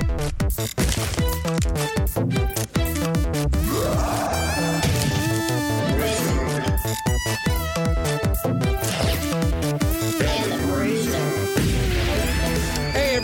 Yeah.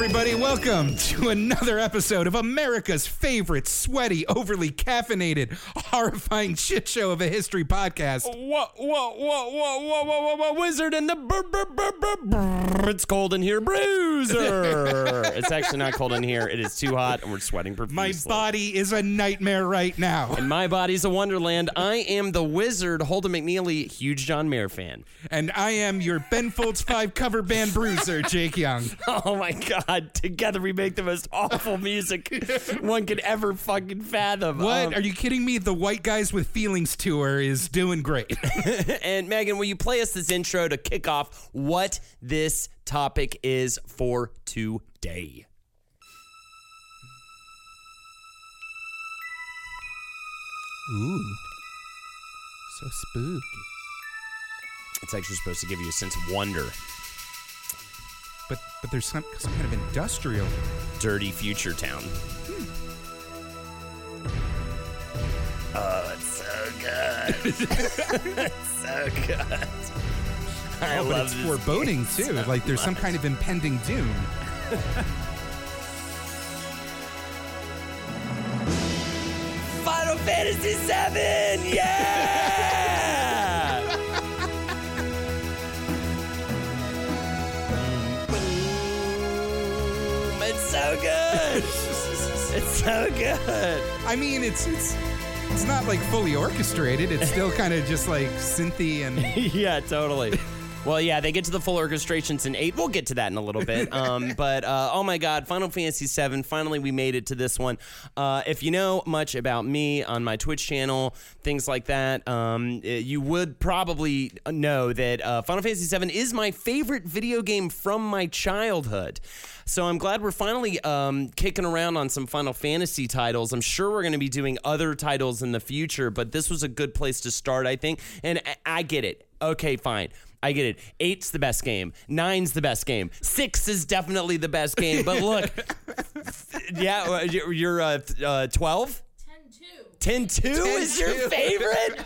everybody. Welcome to another episode of America's favorite sweaty, overly caffeinated, horrifying shit show of a history podcast. Whoa, whoa, whoa, whoa, whoa, whoa, whoa, wizard and the brr, brr, brr, brr. It's cold in here, bruiser. it's actually not cold in here. It is too hot, and we're sweating profusely. My body is a nightmare right now. and my body's a wonderland. I am the wizard, Holden McNeely, huge John Mayer fan. And I am your Ben Folds 5 cover band bruiser, Jake Young. Oh my god, together we make the most awful music one could ever fucking fathom. What? Um, Are you kidding me? The White Guys with Feelings tour is doing great. and Megan, will you play us this intro to kick off what this topic is for today? Ooh. So spooky. It's actually supposed to give you a sense of wonder. But but there's some, some kind of industrial. Dirty future town. Hmm. Oh, it's so good. it's so good. Oh, I Oh, but it's foreboding too. so like there's some kind of impending doom. Final Fantasy VII! Yeah! so good. I mean, it's it's it's not like fully orchestrated. It's still kind of just like synthy and yeah, totally. Well, yeah, they get to the full orchestrations in eight. We'll get to that in a little bit. Um, but uh, oh my God, Final Fantasy VII. Finally, we made it to this one. Uh, if you know much about me on my Twitch channel, things like that, um, eh, you would probably know that uh, Final Fantasy VII is my favorite video game from my childhood. So I'm glad we're finally um, kicking around on some Final Fantasy titles. I'm sure we're going to be doing other titles in the future, but this was a good place to start, I think. And I, I get it. Okay, fine. I get it. Eight's the best game. Nine's the best game. Six is definitely the best game. But look, yeah, uh, you're, you're uh, uh, 12? 10 2 is your favorite?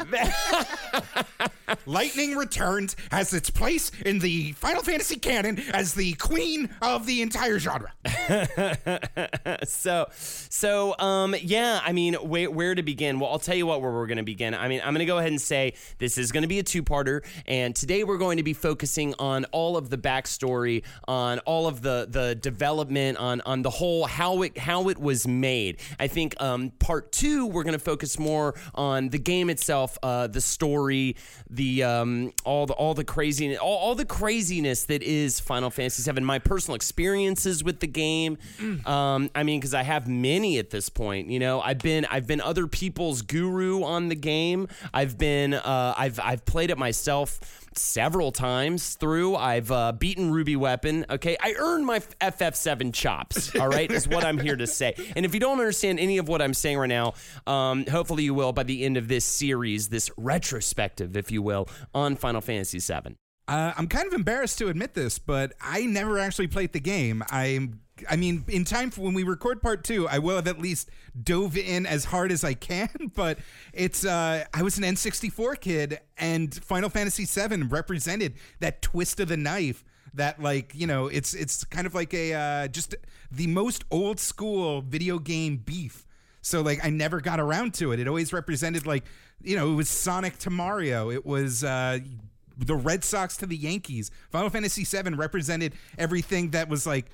Lightning returns has its place in the Final Fantasy canon as the queen of the entire genre. so so um yeah i mean where, where to begin well i'll tell you what where we're going to begin i mean i'm going to go ahead and say this is going to be a two-parter and today we're going to be focusing on all of the backstory on all of the the development on on the whole how it how it was made i think um part two we're going to focus more on the game itself uh the story the um all the all the crazy all, all the craziness that is final fantasy 7 my personal experiences with the game. Um i mean because i have many at this point you know? I've been i've been other people's guru on the game. I've been uh i've i've played it myself several times through. I've uh, beaten Ruby Weapon. Okay, I earned my FF7 chops. All right, is what I'm here to say. And if you don't understand any of what I'm saying right now, um, hopefully you will by the end of this series, this retrospective, if you will, on Final Fantasy VII. Uh, I'm kind of embarrassed to admit this, but I never actually played the game. I'm I mean, in time for when we record part two, I will have at least dove in as hard as I can. But it's uh, I was an N64 kid, and Final Fantasy VII represented that twist of the knife. That like you know, it's it's kind of like a uh, just the most old school video game beef. So like I never got around to it. It always represented like you know it was Sonic to Mario. It was uh, the Red Sox to the Yankees. Final Fantasy VII represented everything that was like.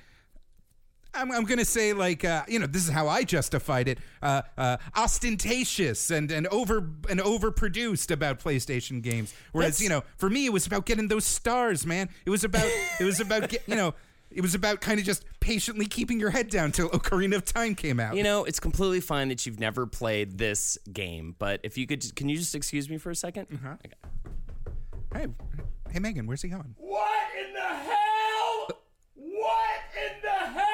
I'm, I'm gonna say like uh, you know this is how I justified it uh, uh, ostentatious and and over and overproduced about PlayStation games whereas That's- you know for me it was about getting those stars man it was about it was about get, you know it was about kind of just patiently keeping your head down till Ocarina of Time came out You know, it's completely fine that you've never played this game, but if you could, can you just excuse me for a 2nd Uh-huh. Okay. hey hey Megan where's he going What in the hell? What in the hell?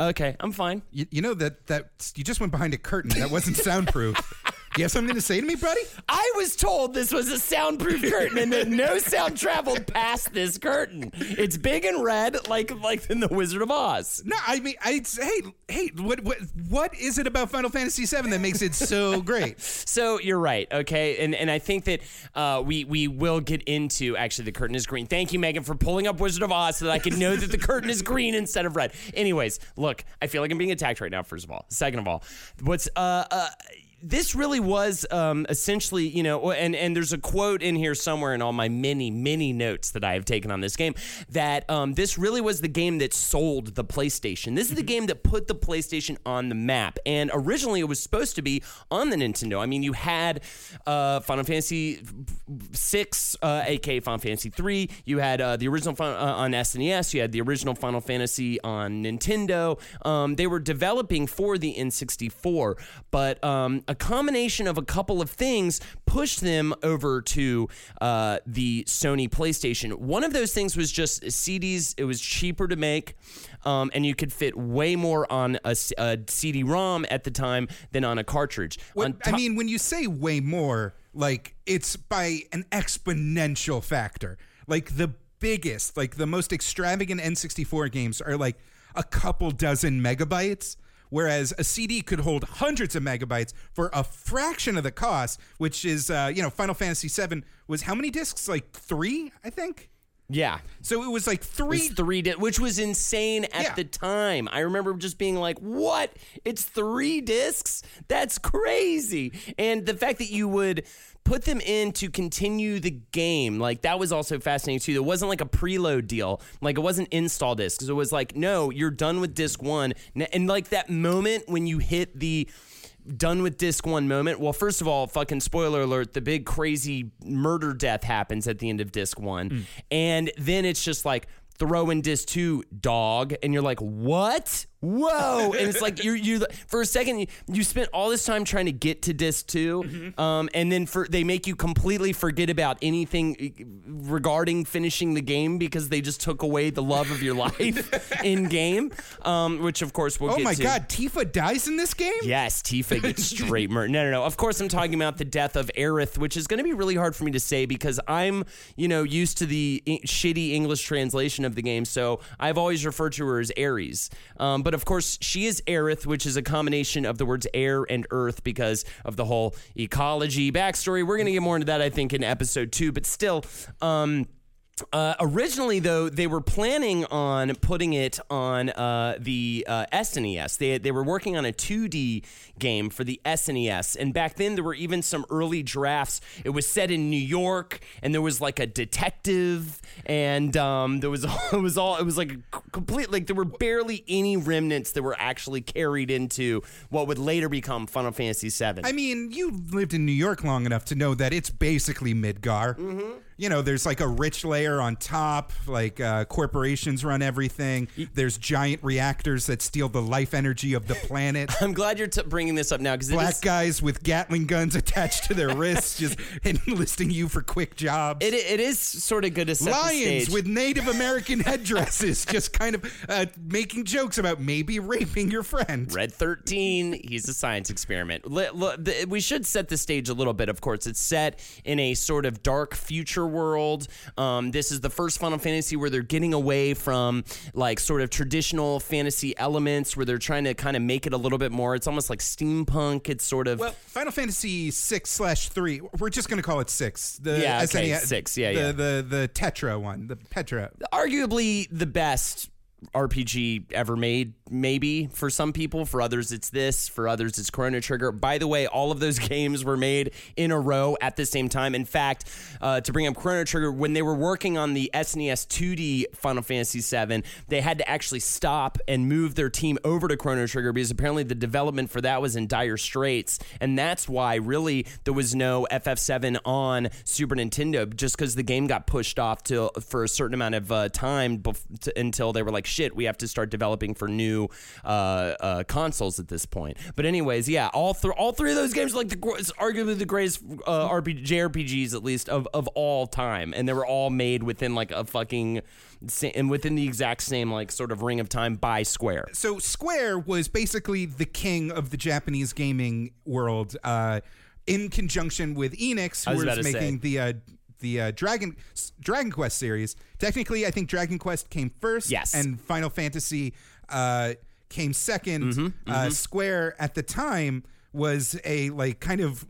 Okay, I'm fine. you, you know that that you just went behind a curtain that wasn't soundproof do you have something to say to me buddy I was told this was a soundproof curtain and that no sound traveled past this curtain. It's big and red, like like in the Wizard of Oz. No, I mean, I hey, hey, what, what, what is it about Final Fantasy VII that makes it so great? So you're right, okay, and and I think that uh, we we will get into actually the curtain is green. Thank you, Megan, for pulling up Wizard of Oz so that I can know that the curtain is green instead of red. Anyways, look, I feel like I'm being attacked right now. First of all, second of all, what's uh. uh this really was um, essentially, you know, and and there's a quote in here somewhere in all my many many notes that I have taken on this game that um, this really was the game that sold the PlayStation. This is the game that put the PlayStation on the map. And originally, it was supposed to be on the Nintendo. I mean, you had uh, Final Fantasy six, uh, aka Final Fantasy three. You had uh, the original fin- uh, on SNES. You had the original Final Fantasy on Nintendo. Um, they were developing for the N64, but um, a combination of a couple of things pushed them over to uh, the Sony PlayStation. One of those things was just CDs. It was cheaper to make, um, and you could fit way more on a CD-ROM at the time than on a cartridge. On I mean, when you say way more, like it's by an exponential factor. Like the biggest, like the most extravagant N64 games are like a couple dozen megabytes. Whereas a CD could hold hundreds of megabytes for a fraction of the cost, which is, uh, you know, Final Fantasy VII was how many discs? Like three, I think. yeah. So it was like three was three, di- which was insane at Yeah. the time. I remember just being like, "What? It's three discs? That's crazy!" And the fact that you would put them in to continue the game, like that was also fascinating too. It wasn't like a preload deal, like it wasn't install discs. It was like, no, you're done with disc one, and like that moment when you hit the done with disc one moment. Well, first of all, fucking spoiler alert, the big crazy murder death happens at the end of disc one. Mm. And then it's just like throw in disc two, dog. And you're like, what? Whoa. and it's like you're you for a second you, you spent all this time trying to get to disc 2 Um, and then for they make you completely forget about anything eh, regarding finishing the game because they just took away the love of your life in game. Um, which of course we'll Oh my to. God, Tifa dies in this game? Yes, Tifa gets straight murdered. No, no, no. Of course, I'm talking about the death of Aerith, which is going to be really hard for me to say because I'm, you know, used to the I- shitty English translation of the game. So I've always referred to her as Aeris. Um, but of course, she is Aerith, which is a combination of the words air and earth because of the whole ecology backstory. We're going to get more into that, I think, in episode two. But still, um, uh, originally, though, they were planning on putting it on uh, the uh, SNES. They, they were working on a 2D game for the SNES. And back then, there were even some early drafts. It was set in New York, and there was like a detective, and um, there was it was all it was like complete like there were barely any remnants that were actually carried into what would later become Final Fantasy VII. I mean, you lived in New York long enough to know that it's basically Midgar. Mm-hmm. You know, there's like a rich layer on top, like uh, corporations run everything. There's giant reactors that steal the life energy of the planet. I'm glad you're t- bringing this up now because Black guys with Gatling guns attached to their wrists, just enlisting you for quick jobs. It, it is sort of good to set the Lions with Native American headdresses, just kind of uh, making jokes about maybe raping your friend. Red 13, he's a science experiment. Li- li- the- we should set the stage a little bit, of course. It's set in a sort of dark future overworld. Um, this is the first Final Fantasy where they're getting away from like sort of traditional fantasy elements, where they're trying to kind of make it a little bit more. It's almost like steampunk. It's sort of Well, Final Fantasy six slash three. We're just gonna call it six. The Yeah, okay, SNES six, yeah, the, yeah. The the Tetra one, the Petra. arguably the best RPG ever made, maybe for some people. For others, it's this. For others, it's Chrono Trigger. By the way, all of those games were made in a row at the same time. In fact, uh, to bring up Chrono Trigger, when they were working on the SNES 2D Final Fantasy VII, they had to actually stop and move their team over to Chrono Trigger because apparently the development for that was in dire straits. And that's why, really, there was no FF7 on Super Nintendo, just because the game got pushed off to for a certain amount of uh, time bef- to, until they were like, shit, we have to start developing for new uh, uh, consoles at this point. But anyways, yeah, all th- all three of those games are like the arguably the greatest uh, RPG- JRPGs at least of of all time, and they were all made within like a fucking and within the exact same like sort of ring of time by Square. So Square was basically the king of the Japanese gaming world, uh, in conjunction with Enix, who was was, to say. making the uh, the uh, Dragon Dragon Quest series. Technically, I think Dragon Quest came first. Yes. and Final Fantasy uh, came 2nd Mm-hmm, Uh, Square at the time was a like kind of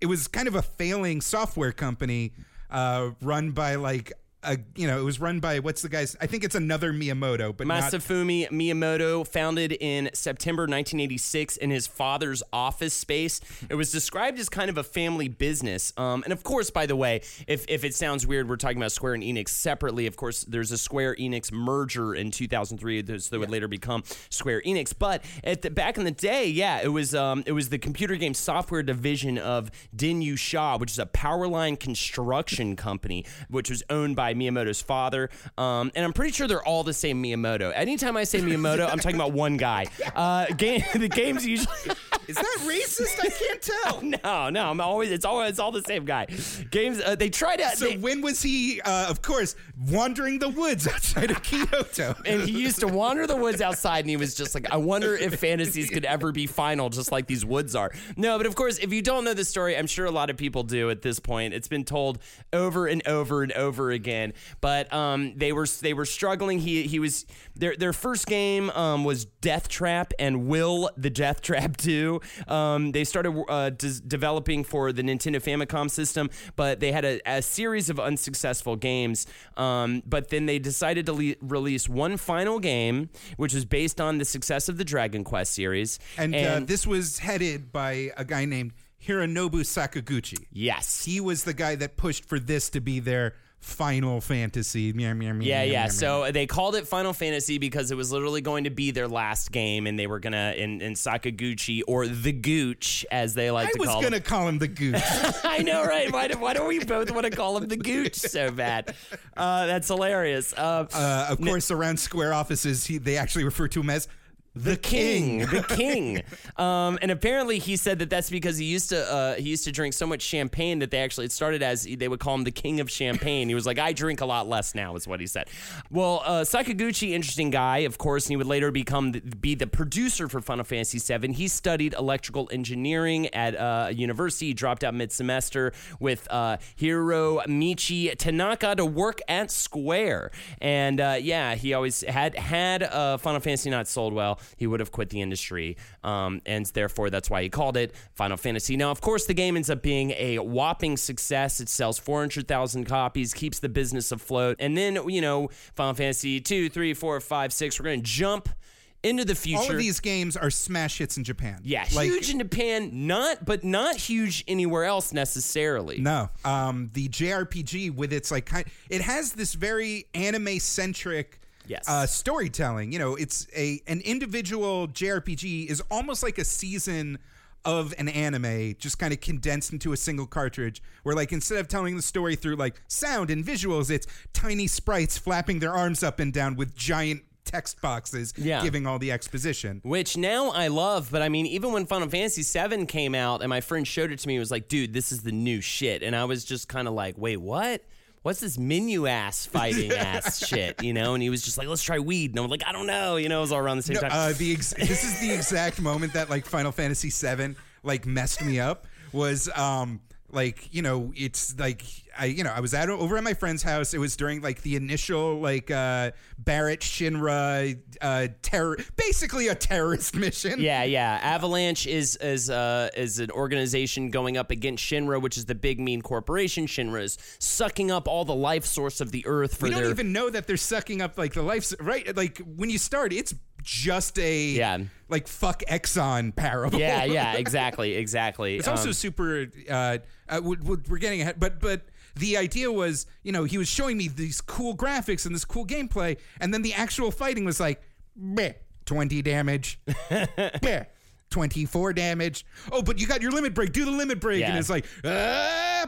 it was kind of a failing software company uh, run by like a you know it was run by what's the guy's I think it's another Miyamoto but not Masafumi Miyamoto, founded in September 1986 in his father's office space. It was described as kind of a family business. Um, and of course, by the way, if, if it sounds weird, we're talking about Square and Enix separately. Of course, there's a Square Enix merger in 2003 that that would later become Square Enix. But at the, back in the day, yeah, it was um, it was the computer game software division of Din Sha, which is a power line construction company, which was owned by Miyamoto's father. Um, and I'm pretty sure they're all the same Miyamoto. Anytime I say Miyamoto, I'm talking about one guy. Uh, game, the games usually. is that racist I can't tell no, no, I'm always it's always it's all the same guy. Games uh, they try to So they- when was he? Uh, of course, wandering the woods outside of Kyoto. and he used to wander the woods outside and he was just like i wonder if fantasies could ever be final just like these woods are no but of course if you don't know the story i'm sure a lot of people do at this point it's been told over and over and over again but um, they were they were struggling. He he was their their first game um, was death trap and will the death trap 2 um, they started uh, des- developing for the nintendo famicom system but they had a, a series of unsuccessful games. Um, but then they decided to le- release one final game which was based on the success of the dragon quest series. And, uh, this was headed by a guy named Hironobu Sakaguchi. yes. He was the guy that pushed for this to be their final fantasy. Meow, meow, meow, Yeah, yeah. So they called it Final Fantasy because it was literally going to be their last game, and they were gonna in, in Sakaguchi or the Gooch, as they like I to was call gonna him. call him the goose. I know, right? Why, do- why do we both want to call him the Gooch so bad? Uh, that's hilarious. Uh, Uh, of course, around Square offices, he, they actually refer to him as the, king, the king. Um, and apparently, he said that that's because he used to uh, he used to drink so much champagne that they actually it started as they would call him the king of champagne. He was like, I drink a lot less now, is what he said. Well, uh, Sakaguchi, interesting guy, of course, and he would later become the, be the producer for Final Fantasy VII. He studied electrical engineering at uh, a university. He dropped out mid semester with uh, Hiromichi Tanaka to work at Square. And uh, yeah, he always had had uh, Final Fantasy not sold well he would have quit the industry. Um, and therefore, that's why he called it Final Fantasy. Now, of course, the game ends up being a whopping success. It sells 400,000 copies, keeps the business afloat. And then, you know, Final Fantasy 2, 3, 4, 5, 6, we're going to jump into the future. All of these games are smash hits in Japan. yeah, Like, huge in Japan, not but not huge anywhere else necessarily. No, um, the JRPG with its like kind, it has this very anime centric. Yes. Uh, storytelling. You know, it's a an individual JRPG is almost like a season of an anime, just kind of condensed into a single cartridge. Where like instead of telling the story through like sound and visuals, it's tiny sprites flapping their arms up and down with giant text boxes Yeah. giving all the exposition. Which now I love, but I mean, even when Final Fantasy VII came out and my friend showed it to me, he was like, dude, this is the new shit. And I was just kind of like, wait, what? What's this menu ass fighting ass shit, you know? And he was just like, let's try weed. And I'm like, I don't know, you know, it was all around the same No, time. uh, the ex- this is the exact moment that like Final Fantasy VII like messed me up was um like you know it's like I you know I was at over at my friend's house. It was during like the initial like uh Barret Shinra uh terror basically a terrorist mission. Yeah, yeah. Avalanche is is uh, is an organization going up against Shinra, which is the big mean corporation. Shinra is sucking up all the life source of the earth for We don't their. even know that they're sucking up like the life right like when you start it's just a Yeah. like fuck Exxon parable. yeah, yeah, exactly, exactly. It's also Um, super. Uh, uh, we- we- we're getting ahead, but but the idea was, you know, he was showing me these cool graphics and this cool gameplay, and then the actual fighting was like, meh, twenty damage, meh, twenty four damage. Oh, but you got your limit break. Do the limit break, and it's like, ah,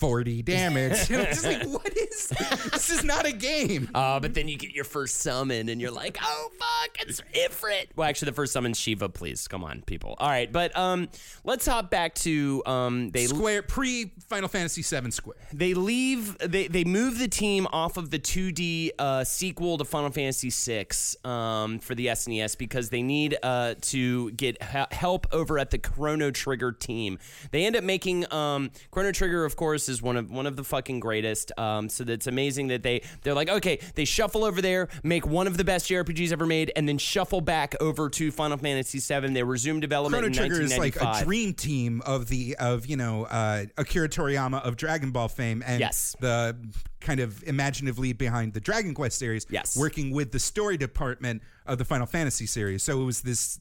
forty damage. And I'm just like, what is? This is not a game. Uh, but then you get your first summon, and you're like, "Oh fuck, it's Ifrit." Well, actually, the first summon's Shiva. Please, come on, people. All right, but um, let's hop back to um, they Square pre Final Fantasy VII Square. they leave they they move the team off of the 2D uh, sequel to Final Fantasy VI um, for the SNES because they need uh, to get he- help over at the Chrono Trigger team. They end up making um, Chrono Trigger, of course, is one of one of the fucking greatest. Um, so that's amazing that they they're like okay, they shuffle over there, make one of the best JRPGs ever made, and then shuffle back over to Final Fantasy VII. They resume development Chrono in Trigger is like a dream team of the of you know uh, Akira Toriyama of Dragon Ball fame and Yes. the kind of imaginative lead behind the Dragon Quest series. Yes. working with the story department of the Final Fantasy series. So it was this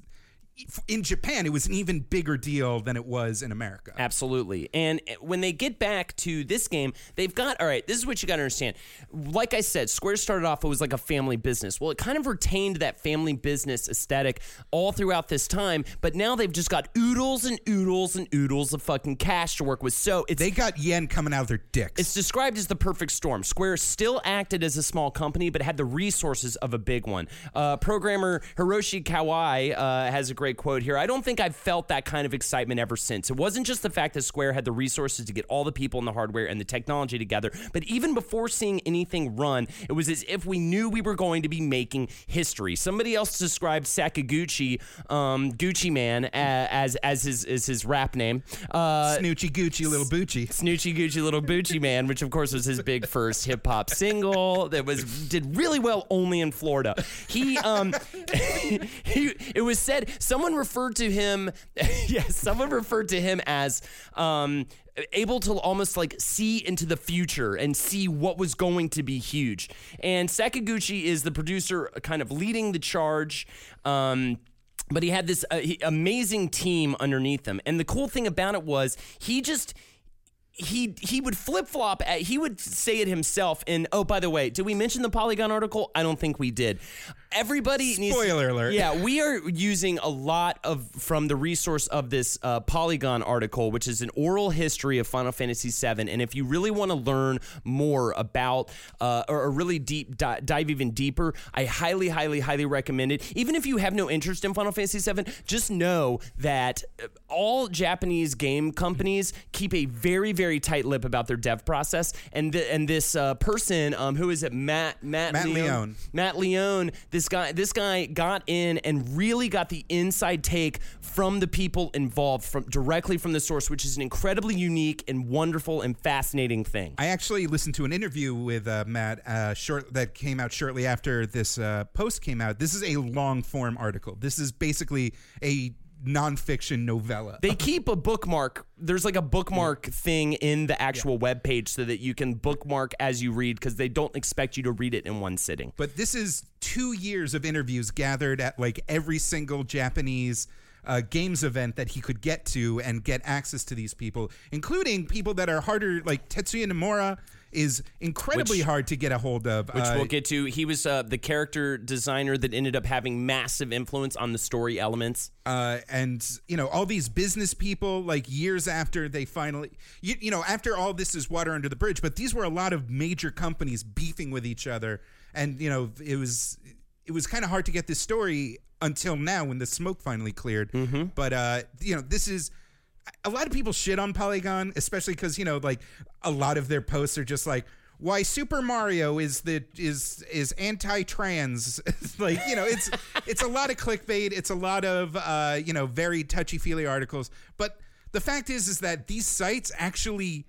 in Japan. It was an even bigger deal than it was in America. Absolutely. And when they get back to this game, they've got, all right, this is what you got to understand. Like I said, Square started off, it was like a family business. Well, it kind of retained that family business aesthetic all throughout this time, but now they've just got oodles and oodles and oodles of fucking cash to work with. So it's. They got yen coming out of their dicks. It's described as the perfect storm. Square still acted as a small company, but had the resources of a big one. Uh, programmer Hiroshi Kawai uh, has a great quote here. I don't think I've felt that kind of excitement ever since. It wasn't just the fact that Square had the resources to get all the people and the hardware and the technology together, but even before seeing anything run, it was as if we knew we were going to be making history. Somebody else described Sakaguchi, um, Gucci Man, as as his is his rap name. Uh, Snoochie Gucci little Boochie. Snoochie Gucci Little Bucci Man, which of course was his big first hip hop single that was did really well only in Florida. He um he it was said someone referred to him yes, someone referred to him as um able to almost like see into the future and see what was going to be huge. And Sakaguchi is the producer kind of leading the charge. Um but he had this uh, he, amazing team underneath him. And the cool thing about it was he just he he would flip flop. He would say it himself. And oh, by the way, did we mention the Polygon article? I don't think we did. Everybody needs. Spoiler alert. Yeah, we are using a lot of from the resource of this uh, Polygon article, which is an oral history of Final Fantasy VII. And if you really want to learn more about uh, or, or really deep di- dive even deeper, I highly, highly, highly recommend it. Even if you have no interest in Final Fantasy VII, just know that uh, all Japanese game companies keep a very, very tight lip about their dev process. And th- and this uh, person, um, who is it, Matt Matt, Matt Leone. Matt Leone, this guy, this guy got in and really got the inside take from the people involved, from directly from the source, which is an incredibly unique and wonderful and fascinating thing. I actually listened to an interview with uh, Matt uh, short that came out shortly after this uh, post came out. This is a long form article. This is basically a nonfiction novella. They keep a bookmark. There's like a bookmark thing in the actual web page so that you can bookmark as you read because they don't expect you to read it in one sitting. but this is two years of interviews gathered at like every single Japanese uh, games event that he could get to and get access to these people, including people that are harder. Like Tetsuya Nomura is incredibly Which- hard to get a hold of. Which Uh, we'll get to. He was uh, the character designer that ended up having massive influence on the story elements. uh, and you know all these business people like years after they finally you, you know after all this is water under the bridge but these were a lot of major companies beefing with each other and you know it was it was kind of hard to get this story until now when the smoke finally cleared but uh you know this is a lot of people shit on polygon especially because you know like a lot of their posts are just like why Super Mario is the is is anti-trans. Like you know it's it's a lot of clickbait. It's a lot of uh you know very touchy-feely articles. But the fact is, is that these sites actually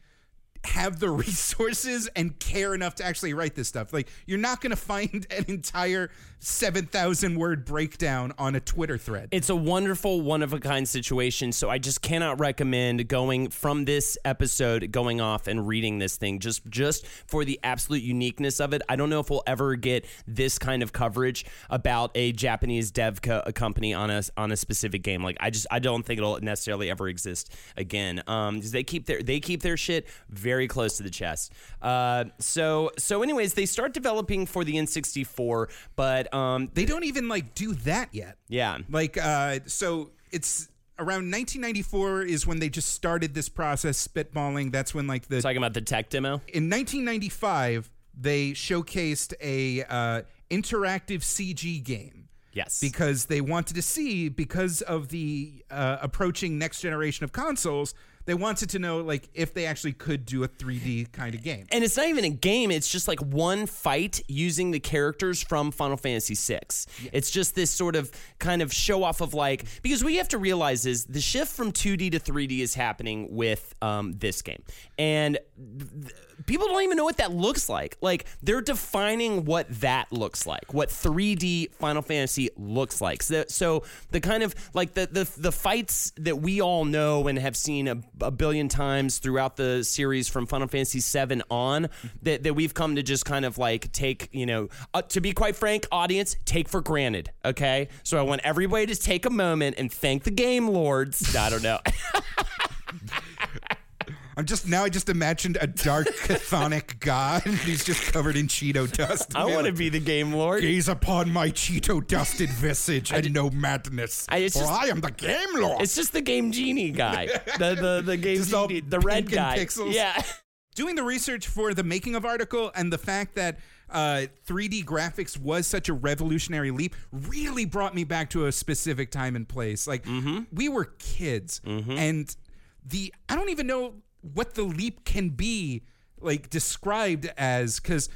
have the resources and care enough to actually write this stuff. Like you're not going to find an entire 7,000 word breakdown on a Twitter thread. It's a wonderful, one of a kind situation. So I just cannot recommend going from this episode, going off and reading this thing just just for the absolute uniqueness of it. I don't know if we'll ever get this kind of coverage about a Japanese dev co- company on a on a specific game. Like I just I don't think it'll necessarily ever exist again. Um, they keep their they keep their shit very close to the chest. Uh, so so anyways, they start developing for the N64, but um, they don't even like do that yet. yeah. Like, uh, so it's around 1994 is when they just started this process, spitballing. That's when like the Talking about the tech demo. in 1995 they showcased a uh, interactive CG game. Yes. because they wanted to see because of the uh, approaching next generation of consoles they wanted to know like if they actually could do a 3d kind of game. And it's not even a game it's just like one fight using the characters from final fantasy VI. it's just this sort of kind of show off of like because what you have to realize is the shift from 2d to 3d is happening with um, this game. And th- people don't even know what that looks like. Like they're defining what that looks like what 3d final fantasy looks like. So, so the kind of like the, the the fights that we all know and have seen a, a billion times throughout the series from final fantasy 7 on that, that we've come to just kind of like take you know uh, to be quite frank audience take for granted okay? So i want everybody to take a moment and thank the game lords. I don't know i'm just now i just imagined a dark chthonic god. He's just covered in cheeto dust. I want to be the game lord. Gaze upon my cheeto dusted visage and no madness. I- for just- i am the game lord. It's just the game genie guy, the the the game Just genie, the red guy. pixels. Yeah, doing the research for the making of article and the fact that uh, 3D graphics was such a revolutionary leap really brought me back to a specific time and place. Like we were kids, and the I don't even know what the leap can be like described as because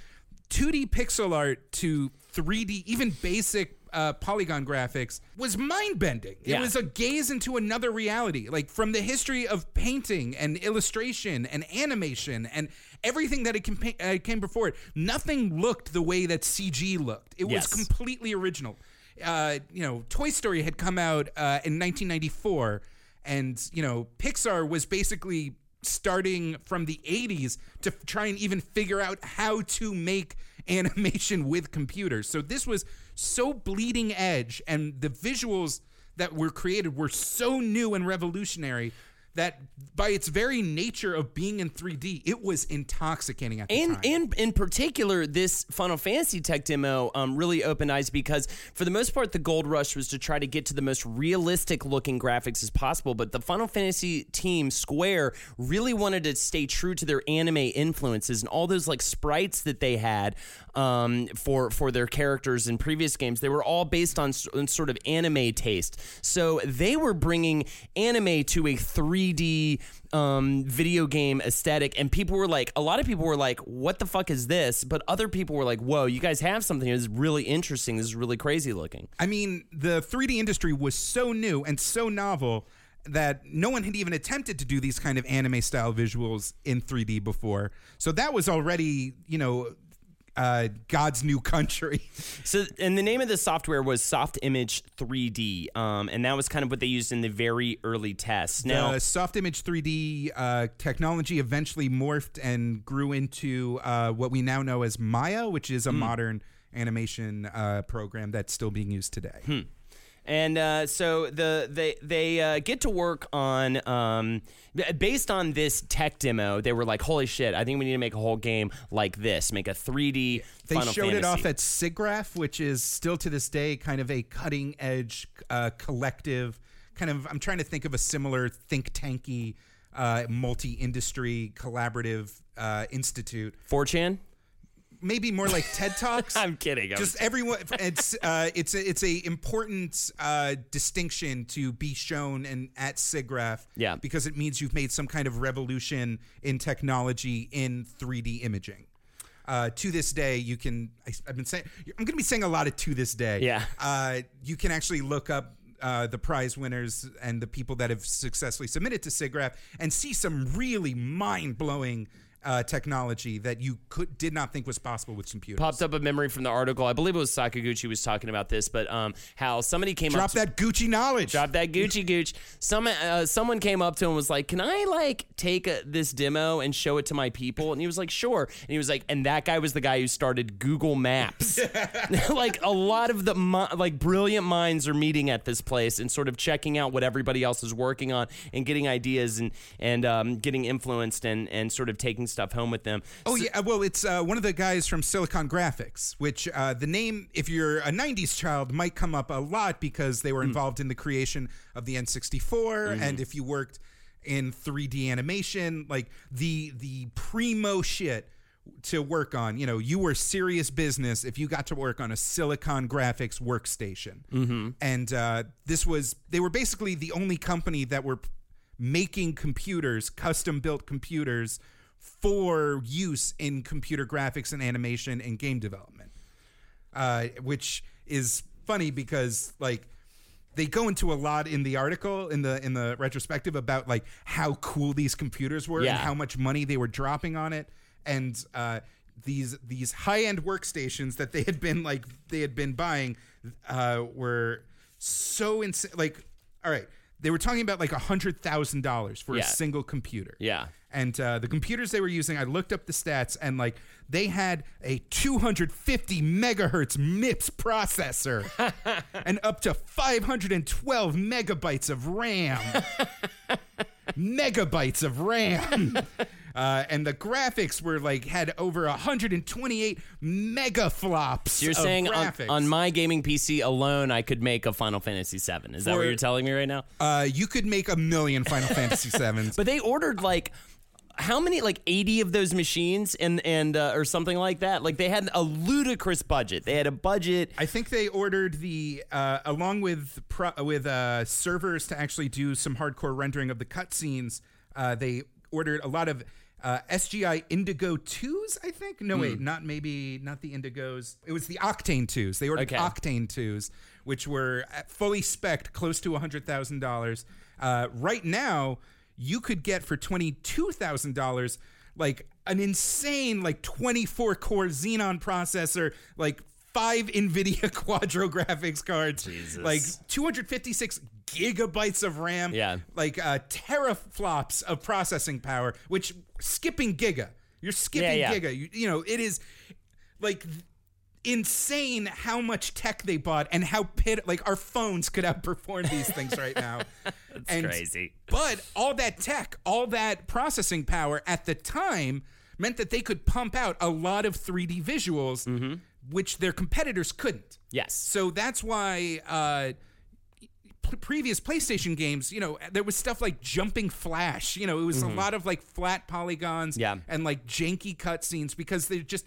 2D pixel art to 3D, even basic uh, polygon graphics, was mind bending. Yeah. It was a gaze into another reality. Like from the history of painting and illustration and animation and everything that it came, uh, came before it, nothing looked the way that CG looked. It Yes. was completely original. Uh, you know, Toy Story had come out uh, in 1994, and you know, Pixar was basically starting from the 80s to try and even figure out how to make animation with computers. So this was so bleeding edge, and the visuals that were created were so new and revolutionary that by its very nature of being in 3D, it was intoxicating at the and time. in in particular, this Final Fantasy tech demo um, really opened eyes because for the most part, the gold rush was to try to get to the most realistic looking graphics as possible. But the Final Fantasy team Square really wanted to stay true to their anime influences and all those like sprites that they had um, for for their characters in previous games. They were all based on, on sort of anime taste. So they were bringing anime to a 3D um, video game aesthetic, and people were like, a lot of people were like, "What the fuck is this?" But other people were like, "Whoa, you guys have something that's really interesting. This is really crazy looking." I mean, the 3D industry was so new and so novel that no one had even attempted to do these kind of anime style visuals in 3D before. So that was already, you know, uh, God's new country. So, and the name of the software was Softimage 3D, um, and that was kind of what they used in the very early tests. Now, the Softimage 3D uh, technology eventually morphed and grew into uh, what we now know as Maya, which is a modern animation uh, program that's still being used today. And uh, so the they they uh, get to work on um, based on this tech demo. They were like, "Holy shit! I think we need to make a whole game like this. Make a 3D." They Final showed it off at SIGGRAPH, which is still to this day kind of a cutting edge uh, collective. Kind of, I'm trying to think of a similar think tanky, uh, multi industry collaborative uh, institute. 4chan. Maybe more like TED Talks. I'm kidding. I'm Just everyone, it's uh, it's a, it's a important uh, distinction to be shown and at SIGGRAPH. Yeah. because it means you've made some kind of revolution in technology in 3D imaging. Uh, to this day, you can. I, I've been saying. I'm going to be saying a lot of to this day. Yeah. Uh, you can actually look up uh, the prize winners and the people that have successfully submitted to SIGGRAPH and see some really mind blowing. Uh, technology that you could did not think was possible with computers. Popped up a memory from the article. I believe it was Sakaguchi was talking about this, but um, how somebody came Drop up. to- that Gucci knowledge. Drop that Gucci Gooch. Some uh, someone came up to him and was like, "Can I like take a, this demo and show it to my people?" And he was like, "Sure." And he was like, "And that guy was the guy who started Google Maps." like a lot of the like brilliant minds are meeting at this place and sort of checking out what everybody else is working on and getting ideas and and um, getting influenced and and sort of taking stuff home with them. Oh yeah, well it's uh, one of the guys from Silicon Graphics, which uh, the name, if you're a '90s child, might come up a lot because they were involved in the creation of the N64, and if you worked in 3D animation, like the the primo shit to work on. You know, you were serious business if you got to work on a Silicon Graphics workstation, mm-hmm. and uh, this was they were basically the only company that were making computers, custom built computers for use in computer graphics and animation and game development. Uh, which is funny because like they go into a lot in the article in the in the retrospective about like how cool these computers were Yeah. and how much money they were dropping on it and uh, these these high end workstations that they had been like they had been buying uh, were so insane like all right they were talking about like hundred thousand dollars for Yeah. a single computer Yeah. and uh, the computers they were using, I looked up the stats, and like they had a 250 megahertz MIPS processor and up to 512 megabytes of RAM. megabytes of RAM. Uh, and the graphics were like had over 128 megaflops. You're saying on, on my gaming PC alone, I could make a Final Fantasy VII. Is that what you're telling me right now? uh, you could make a million Final Fantasy sevens. But they ordered like how many like 80 of those machines and and uh, or something like that. Like they had a ludicrous budget. They had a budget. I think they ordered the uh, along with pro, with uh, servers to actually do some hardcore rendering of the cutscenes. Uh, they ordered a lot of uh, SGI Indigo twos. I think no wait, Hmm. not maybe not the Indigos. It was the Octane twos. They ordered Okay. Octane twos, which were uh, fully spec'd, close to hundred thousand dollars. Uh, right now, you could get for twenty two thousand dollars like an insane like twenty four core Xenon processor, like five NVIDIA Quadro graphics cards, like 256 gigabytes of RAM, Yeah. like uh, teraflops of processing power, which skipping giga, you're skipping Yeah, yeah. giga. You, you know, it is like insane how much tech they bought and how pit like our phones could outperform these things right now. That's crazy. But all that tech, all that processing power at the time meant that they could pump out a lot of 3D visuals, Mm-hmm. Which their competitors couldn't. Yes. So that's why uh, p- previous PlayStation games, you know, there was stuff like Jumping Flash. You know, it was a lot of like flat polygons Mm-hmm. Yeah. and like janky cutscenes because they just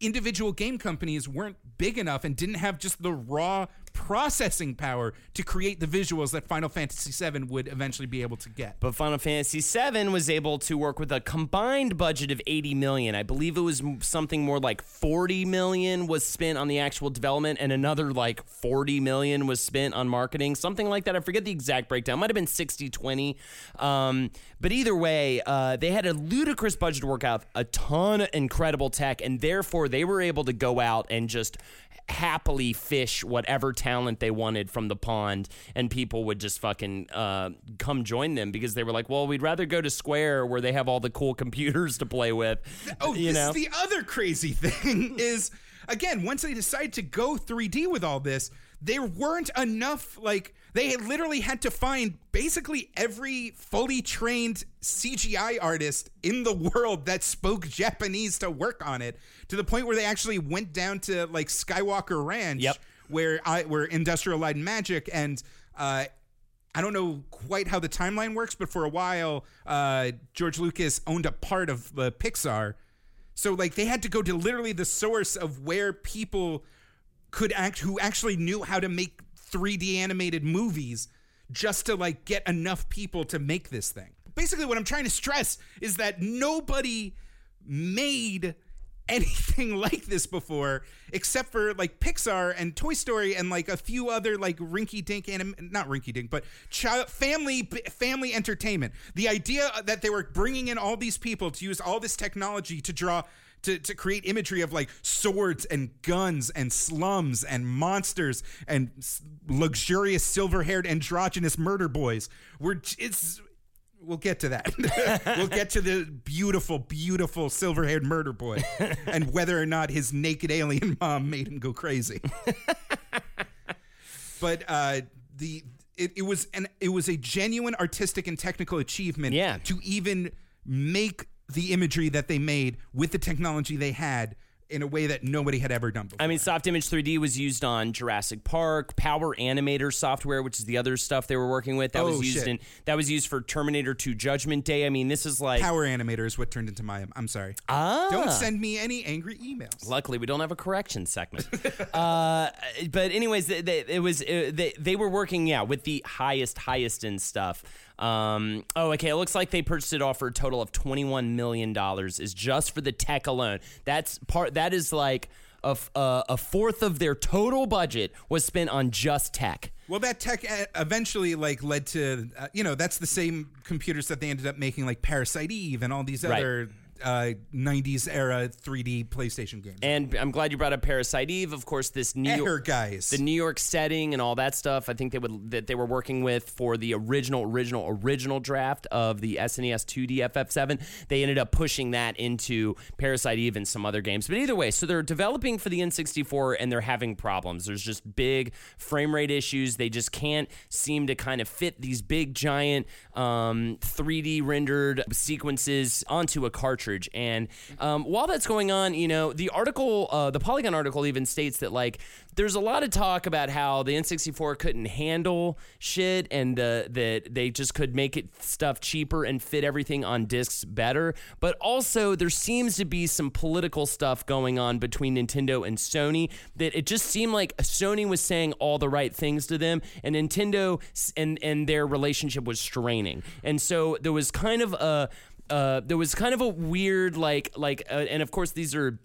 individual game companies weren't big enough and didn't have just the raw processing power to create the visuals that Final Fantasy VII would eventually be able to get. But Final Fantasy VII was able to work with a combined budget of 80 million. I believe it was something more like 40 million was spent on the actual development, and another like 40 million was spent on marketing, something like that. I forget the exact breakdown. Might have been 60 20. Um, but either way, uh, they had a ludicrous budget to work out, a ton of incredible tech, and therefore they were able to go out and just happily fish whatever talent they wanted from the pond and people would just fucking uh, come join them because they were like well we'd rather go to square where they have all the cool computers to play with Oh, you know the other crazy thing is again, once they decide to go 3D with all this, there weren't enough like they literally had to find basically every fully trained CGI artist in the world that spoke Japanese to work on it to the point where they actually went down to like Skywalker Ranch Yep. Where I where Industrial Light and Magic and uh I don't know quite how the timeline works, but for a while, uh, George Lucas owned a part of the Pixar. So like they had to go to literally the source of where people could act who actually knew how to make 3D animated movies just to like get enough people to make this thing. Basically what I'm trying to stress is that nobody made anything like this before, except for like Pixar and Toy Story and like a few other like rinky dink anim not rinky dink, but child family family entertainment. The idea that they were bringing in all these people to use all this technology to draw to, to create imagery of like swords and guns and slums and monsters and luxurious silver-haired androgynous murder boys. We're it's we'll get to that. we'll get to the beautiful, beautiful silver-haired murder boy and whether or not his naked alien mom made him go crazy. but uh, the it, it was an it was a genuine artistic and technical achievement Yeah. to even make the imagery that they made with the technology they had in a way that nobody had ever done before. I mean, Softimage 3D was used on Jurassic Park, Power Animator software, which is the other stuff they were working with. That Oh, was used shit. in that was used for Terminator 2 Judgment Day. I mean, this is like Power Animator is what turned into my. I'm sorry. ah. Don't send me any angry emails. Luckily, we don't have a correction segment. uh, but anyways, they, they, it was uh, they they were working yeah with the highest highest end stuff. Um, oh, okay. It looks like they purchased it off for a total of twenty one million dollars. Is just for the tech alone. That's part. That is like a uh, a fourth of their total budget was spent on just tech. Well, that tech uh, eventually like led to uh, you know that's the same computers that they ended up making like Parasite Eve and all these Right. Uh, 90s era 3D PlayStation games. And I'm glad you brought up Parasite Eve. Of course, this New York guys. the New York setting and all that stuff. I think they would that they were working with for the original, original, original draft of the SNES 2D FF7. They ended up pushing that into Parasite Eve and some other games. But either way, so they're developing for the N64 and they're having problems. There's just big frame rate issues. They just can't seem to kind of fit these big giant um, 3D rendered sequences onto a cartridge. And um, while that's going on, you know, the article, uh, the Polygon article even states that like there's a lot of talk about how the N64 couldn't handle shit and uh, that they just could make it stuff cheaper and fit everything on discs better. But also, there seems to be some political stuff going on between Nintendo and Sony that it just seemed like Sony was saying all the right things to them, and Nintendo and and their relationship was straining. And so there was kind of a uh, there was kind of a weird like like uh, and of course these are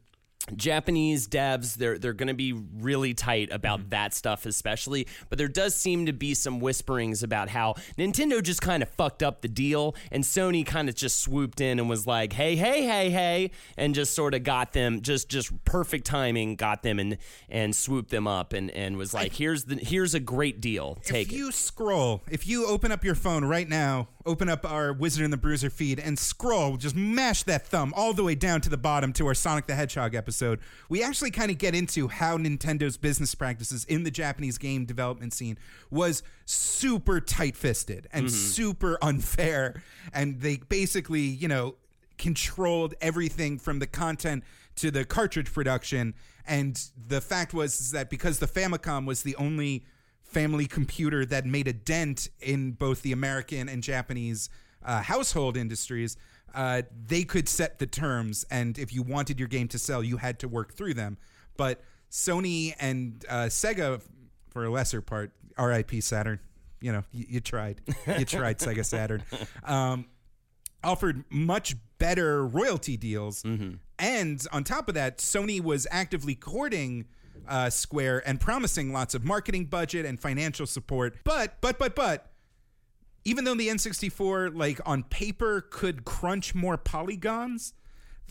Japanese devs, they're they're going to be really tight about mm-hmm. that stuff, especially. But there does seem to be some whisperings about how Nintendo just kind of fucked up the deal, and Sony kind of just swooped in and was like, "Hey, hey, hey, hey," and just sort of got them just just perfect timing, got them and and swooped them up, and and was like, "Here's the here's a great deal, take if it." you scroll, if you open up your phone right now, open up our Wizard and the Bruiser feed and scroll, just mash that thumb all the way down to the bottom to our Sonic the Hedgehog episode, we actually kind of get into how Nintendo's business practices in the Japanese game development scene was super tight-fisted and super unfair. And they basically, you know, controlled everything from the content to the cartridge production. And the fact was is that because the Famicom was the only family computer that made a dent in both the American and Japanese uh, household industries, uh, they could set the terms. And if you wanted your game to sell, you had to work through them. But Sony and uh, Sega, for a lesser part, RIP Saturn, you know, you, you tried. You tried Sega Saturn. Um, offered much better royalty deals. And on top of that, Sony was actively courting uh, Square and promising lots of marketing budget and financial support. But, but, but, but, even though the N64, like on paper, could crunch more polygons,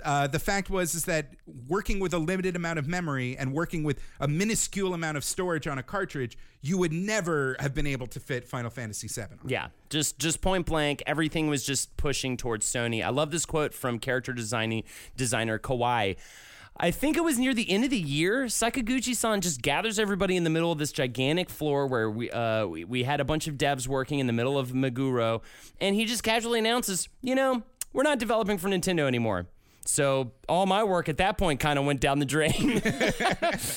uh, the fact was is that working with a limited amount of memory and working with a minuscule amount of storage on a cartridge, you would never have been able to fit Final Fantasy VII. on. Yeah, just just point blank, everything was just pushing towards Sony. I love this quote from character designing designer Kawai. I think it was near the end of the year. Sakaguchi-san just gathers everybody in the middle of this gigantic floor where we, uh, we we had a bunch of devs working in the middle of Meguro, and he just casually announces, "You know, we're not developing for Nintendo anymore." So all my work at that point kind of went down the drain.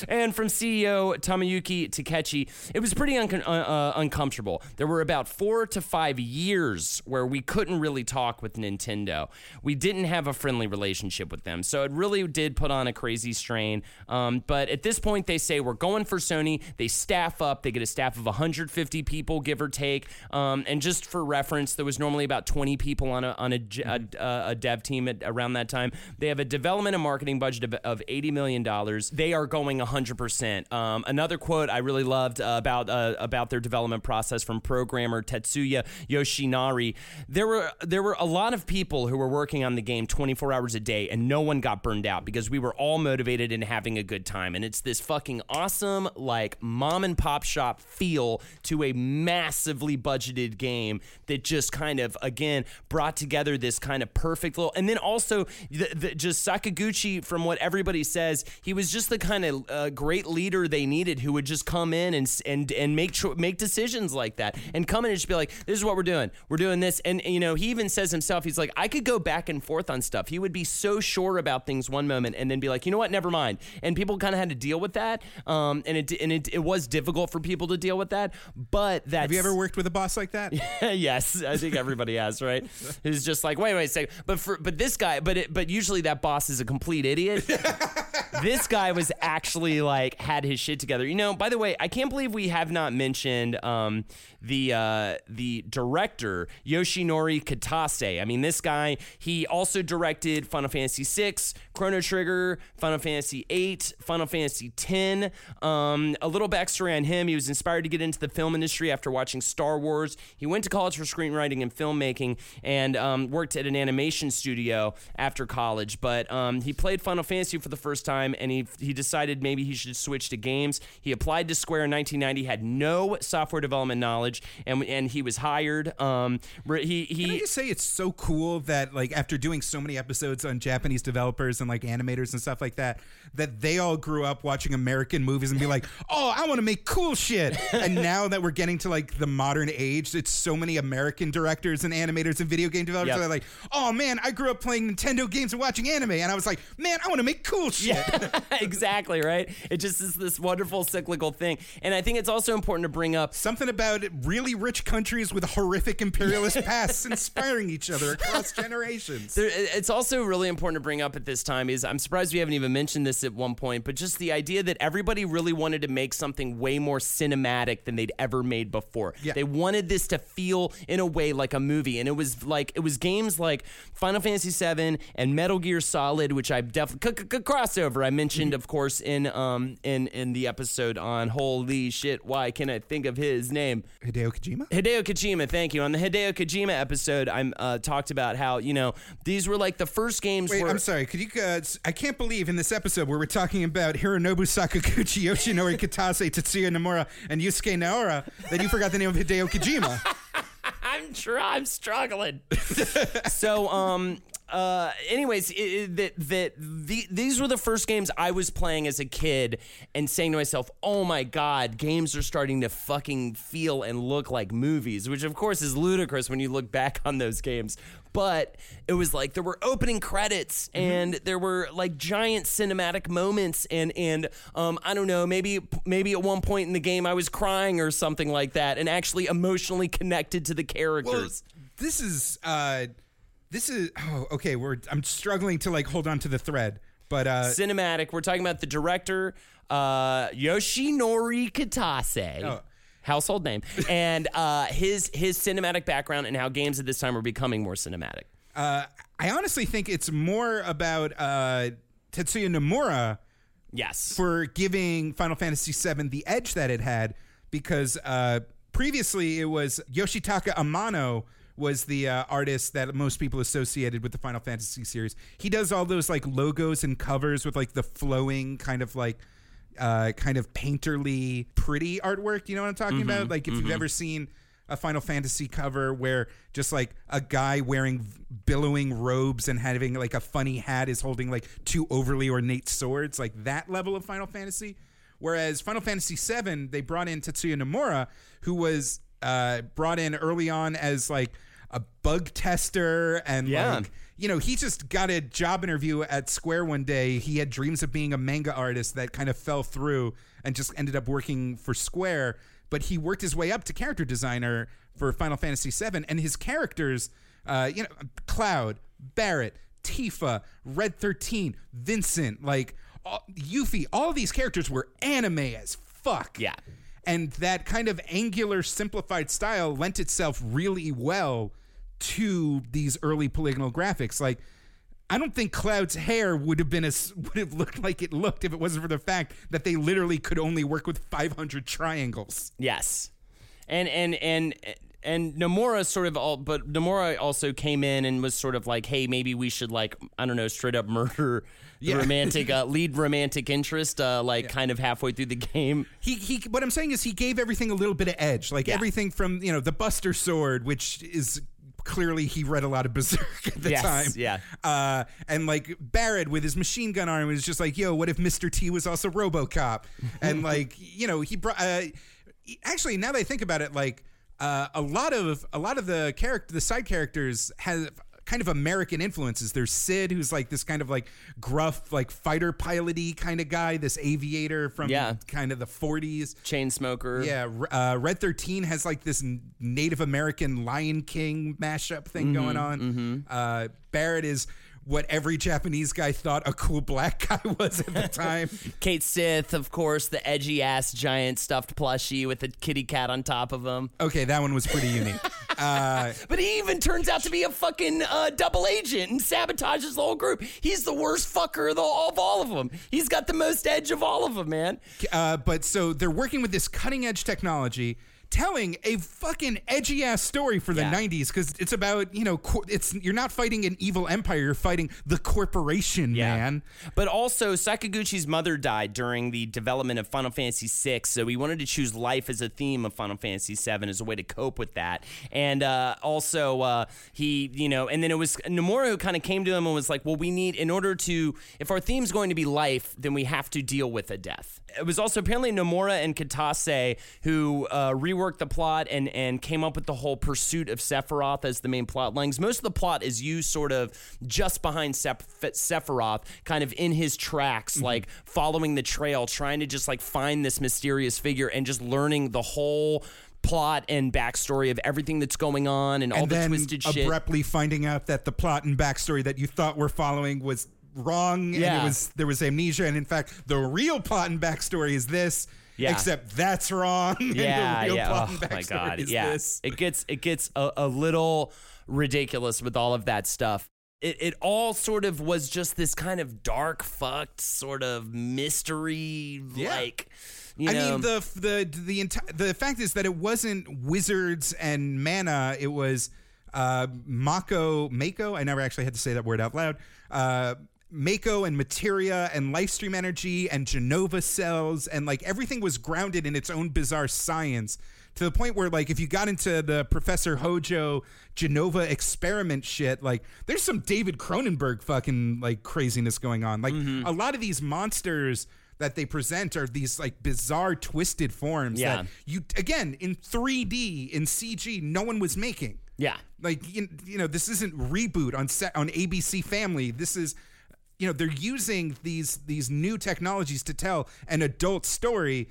and from CEO Tomoyuki Takechi, it was pretty uncom- uh, uh, uncomfortable. There were about four to five years where we couldn't really talk with Nintendo. We didn't have a friendly relationship with them. So it really did put on a crazy strain. Um, but at this point, they say we're going for Sony. They staff up. They get a staff of 150 people, give or take. Um, and just for reference, there was normally about 20 people on a on a, a, a dev team at around that time. They have a development and marketing budget of, of eighty million dollars. They are going hundred percent. Um, another quote I really loved uh, about uh, about their development process from programmer Tetsuya Yoshinari. There were there were a lot of people who were working on the game twenty four hours a day, and no one got burned out because we were all motivated and having a good time. And it's this fucking awesome like mom and pop shop feel to a massively budgeted game that just kind of again brought together this kind of perfect little and then also the, the, just Sakaguchi from what everybody says he was just the kind of uh, great leader they needed who would just come in and and and make cho- make decisions like that and come in and just be like this is what we're doing we're doing this and you know he even says himself he's like I could go back and forth on stuff he would be so sure about things one moment and then be like you know what never mind and people kind of had to deal with that um, and it and it, it was difficult for people to deal with that but that Have you ever worked with a boss like that? yes, I think everybody has, right? Who's just like, wait, wait a second. But for but this guy, but it, but usually that boss is a complete idiot. this guy was actually like had his shit together. You know, by the way, I can't believe we have not mentioned um, the uh, the director Yoshinori Kitase. I mean, this guy he also directed Final Fantasy VI, Chrono Trigger, Final Fantasy VIII, Final Fantasy X. Um, a little backstory on him: he was inspired to get into the film industry after watching Star Wars. He went to college for screenwriting and filmmaking and um, worked at an animation studio after college. But um, he played Final Fantasy for the first time, and he he decided maybe he should switch to games. He applied to Square in 1990, had no software development knowledge, and and he was hired. Um, he Can I he. just say it's so cool that like after doing so many episodes on Japanese developers and like animators and stuff like that, that they all grew up watching American movies and be like, "Oh, I want to make cool shit." and now that we're getting to like the modern age, it's so many American directors and animators and video game developers Yep. that are like, "Oh man, I grew up playing Nintendo games and watching anime," and I was like, "Man, I want to make cool shit." Yeah, exactly right. It just is this wonderful cyclical thing, and I think it's also important to bring up Something about really rich countries with horrific imperialist pasts inspiring each other across generations. There, it's also really important to bring up at this time is I'm surprised we haven't even mentioned this at one point, but just the idea that everybody really wanted to make something way more cinematic than they'd ever made before. Yeah. They wanted this to feel in a way like a movie, and it was like it was games like Final Fantasy VII and Metal Gear Solid, which I definitely c- c- crossover. I mentioned, of course, in um in in the episode on Holy shit, why can I think of his name? Hideo Kojima? Hideo Kojima, thank you. On the Hideo Kojima episode, I'm uh, talked about how you know these were like the first games. Wait, where, I'm sorry. Could you? Uh, I can't believe in this episode where we're talking about Hironobu Sakaguchi, Yoshinori Kitase, Tetsuya Nomura, and Yusuke Naora that you forgot the name of Hideo Kojima. I'm tr- I'm struggling. so um uh anyways it, it- that that the, these were the first games I was playing as a kid and saying to myself, "Oh my god, games are starting to fucking feel and look like movies," which of course is ludicrous when you look back on those games. But it was like there were opening credits and there were like giant cinematic moments and and um I don't know, maybe maybe at one point in the game I was crying or something like that and actually emotionally connected to the characters. this is. Uh, this is. Oh, okay. We're. I'm struggling to like hold on to the thread, but uh, cinematic. We're talking about the director, uh, Yoshinori Kitase. Oh. Household name and uh, his his cinematic background and how games at this time are becoming more cinematic. uh, I honestly think it's more about uh, Tetsuya Nomura Yes, for giving Final Fantasy VII the edge that it had because uh, previously it was Yoshitaka Amano was the uh, artist that most people associated with the Final Fantasy series. He does all those like logos and covers with like the flowing kind of like uh, kind of painterly pretty artwork. You know what I'm talking about? Like if you've ever seen a Final Fantasy cover where just like a guy wearing billowing robes and having like a funny hat is holding like two overly ornate swords, like that level of Final Fantasy. Whereas Final Fantasy VII, they brought in Tetsuya Nomura, who was uh, brought in early on as like a bug tester and Yeah. like you know, he just got a job interview at Square one day. He had dreams of being a manga artist that kind of fell through and just ended up working for Square. But he worked his way up to character designer for Final Fantasy VII, and his characters, uh, you know, Cloud, Barret, Tifa, Red Thirteen, Vincent, like all, Yuffie, all these characters were anime as fuck. Yeah. And that kind of angular, simplified style lent itself really well to these early polygonal graphics. Like, I don't think Cloud's hair would have been as would have looked like it looked if it wasn't for the fact that they literally could only work with 500 triangles. Yes, and and and and Nomura sort of all, but Nomura also came in and was sort of like, hey, maybe we should like I don't know, straight up murder the Yeah. romantic uh, lead romantic interest, uh, like kind of halfway through the game. He he. What I'm saying is he gave everything a little bit of edge, like Yeah. everything from you know the Buster Sword, which is clearly he read a lot of Berserk at the Yes, time. yeah. Uh, and like Barret with his machine gun arm was just like, yo, what if Mr. T was also RoboCop? and like you know he brought. Uh, actually, now that I think about it, like uh, a lot of a lot of the character, the side characters have kind of American influences. There's Sid, who's like this kind of like gruff, like fighter piloty kind of guy, this aviator from Yeah. kind of the 40s. Chain smoker. Yeah, uh, Red 13 has like this Native American Lion King mashup thing going on. Uh, Barret is what every Japanese guy thought a cool black guy was at the time. Cait Sith, of course, the edgy ass giant stuffed plushie with a kitty cat on top of him. okay, that one was pretty unique. Uh, But he even turns out to be a fucking uh, double agent and sabotages the whole group. He's the worst fucker of, the, of all of them. He's got the most edge of all of them, man. uh, but so they're working with this cutting edge technology. Telling a fucking edgy ass story for the Yeah. 90s because it's about, you know, cor- it's you're not fighting an evil empire, you're fighting the corporation, man. But also, Sakaguchi's mother died during the development of Final Fantasy VI, so we wanted to choose life as a theme of Final Fantasy VII as a way to cope with that. And uh, also, uh, he, you know, and then it was Nomura who kind of came to him and was like, well, we need, in order to, if our theme's going to be life, then we have to deal with a death. It was also apparently Nomura and Kitase who uh, reworked the plot and, and came up with the whole pursuit of Sephiroth as the main plot lines. Most of the plot is you sort of just behind Sep- Sephiroth, kind of in his tracks, Mm-hmm. like following the trail, trying to just like find this mysterious figure and just learning the whole plot and backstory of everything that's going on and all and the twisted shit. abruptly finding out that the plot and backstory that you thought were following was wrong and Yeah. it was there was amnesia and in fact the real plot and backstory is this Yeah. except that's wrong and yeah, the real yeah. Oh and my god, is yeah. this It gets it gets a, a little ridiculous with all of that stuff. It, it all sort of was just this kind of dark, fucked sort of mystery, like. You I mean the the the the fact is that it wasn't wizards and mana it was uh Mako Mako I never actually had to say that word out loud uh Mako and materia and life stream energy and Jenova cells and like everything was grounded in its own bizarre science to the point where like if you got into the Professor Hojo Jenova experiment shit like there's some David Cronenberg fucking like craziness going on like Mm-hmm. a lot of these monsters that they present are these like bizarre twisted forms Yeah. that you again in 3D in CG no one was making yeah. like you, you know this isn't reboot on set on ABC Family this is you know they're using these these new technologies to tell an adult story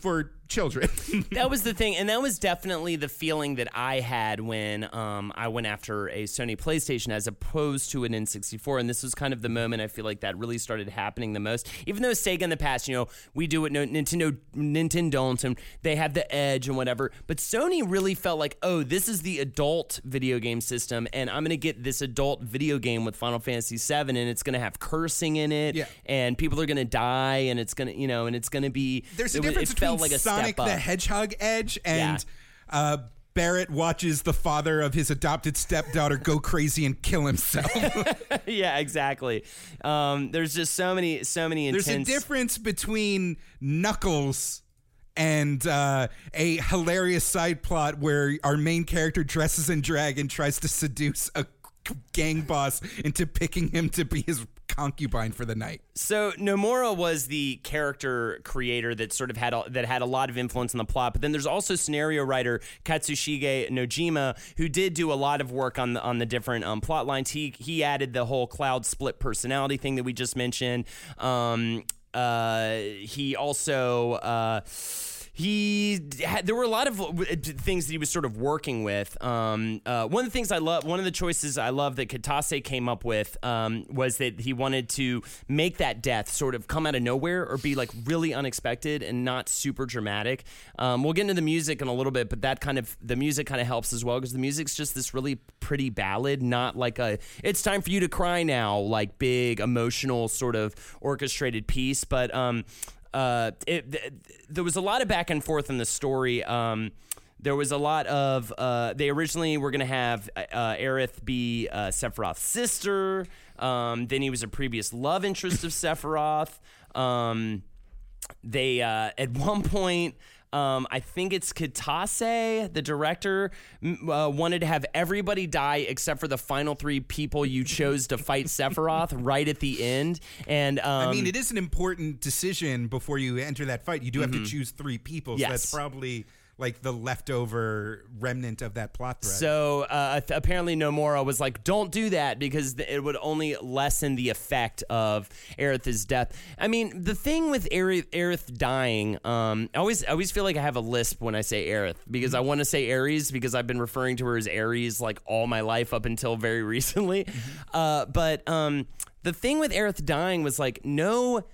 for children that was the thing, and that was definitely the feeling that I had when um, I went after a Sony PlayStation as opposed to an N64. And this was kind of the moment I feel like that really started happening the most. Even though Sega in the past, you know, we do what no, Nintendo Nintendo don't, and they have the edge and whatever. But Sony really felt like, oh, this is the adult video game system, and I'm gonna get this adult video game with Final Fantasy VII, and it's gonna have cursing in it, Yeah. and people are gonna die, and it's gonna, you know, and it's gonna be. there's a it, difference it between felt like a Sonic up. the Hedgehog edge and uh Barret watches the father of his adopted stepdaughter go crazy and kill himself. yeah, exactly. Um, there's just so many, so many intense. There's a difference between Knuckles and uh, a hilarious side plot where our main character dresses in drag and tries to seduce a gang boss into picking him to be his concubine for the night. So Nomura was the character creator that sort of had a, that had a lot of influence on the plot, but then there's also scenario writer Katsushige Nojima who did do a lot of work on the on the different um, plot lines. He he added the whole cloud split personality thing that we just mentioned. Um, uh, he also. Uh, he had, there were a lot of uh, things that he was sort of working with. Um, uh, one of the things I love, one of the choices I love that Kitase came up with um, was that he wanted to make that death sort of come out of nowhere or be like really unexpected and not super dramatic. Um, we'll get into the music in a little bit, but that kind of the music kind of helps as well because the music's just this really pretty ballad, not like a "it's time for you to cry now" like big emotional sort of orchestrated piece, but. Uh, it, th- there was a lot of back and forth in the story. Um, there was a lot of uh, they originally were going to have uh, Aerith be uh, Sephiroth's sister. Um, then he was a previous love interest of Sephiroth. Um, they uh, at one point. Um, I think it's Kitase, the director, uh, wanted to have everybody die except for the final three people you chose to fight Sephiroth right at the end. And um, I mean, it is an important decision before you enter that fight. You do have to choose three people. So Yes. that's probably like the leftover remnant of that plot thread. So uh, apparently, Nomura was like, "Don't do that because th- it would only lessen the effect of Aerith's death." I mean, the thing with Aerith, Aerith dying, um, I always, I always feel like I have a lisp when I say Aerith because I want to say Aeris because I've been referring to her as Aeris like all my life up until very recently. Uh, but um, the thing with Aerith dying was like no.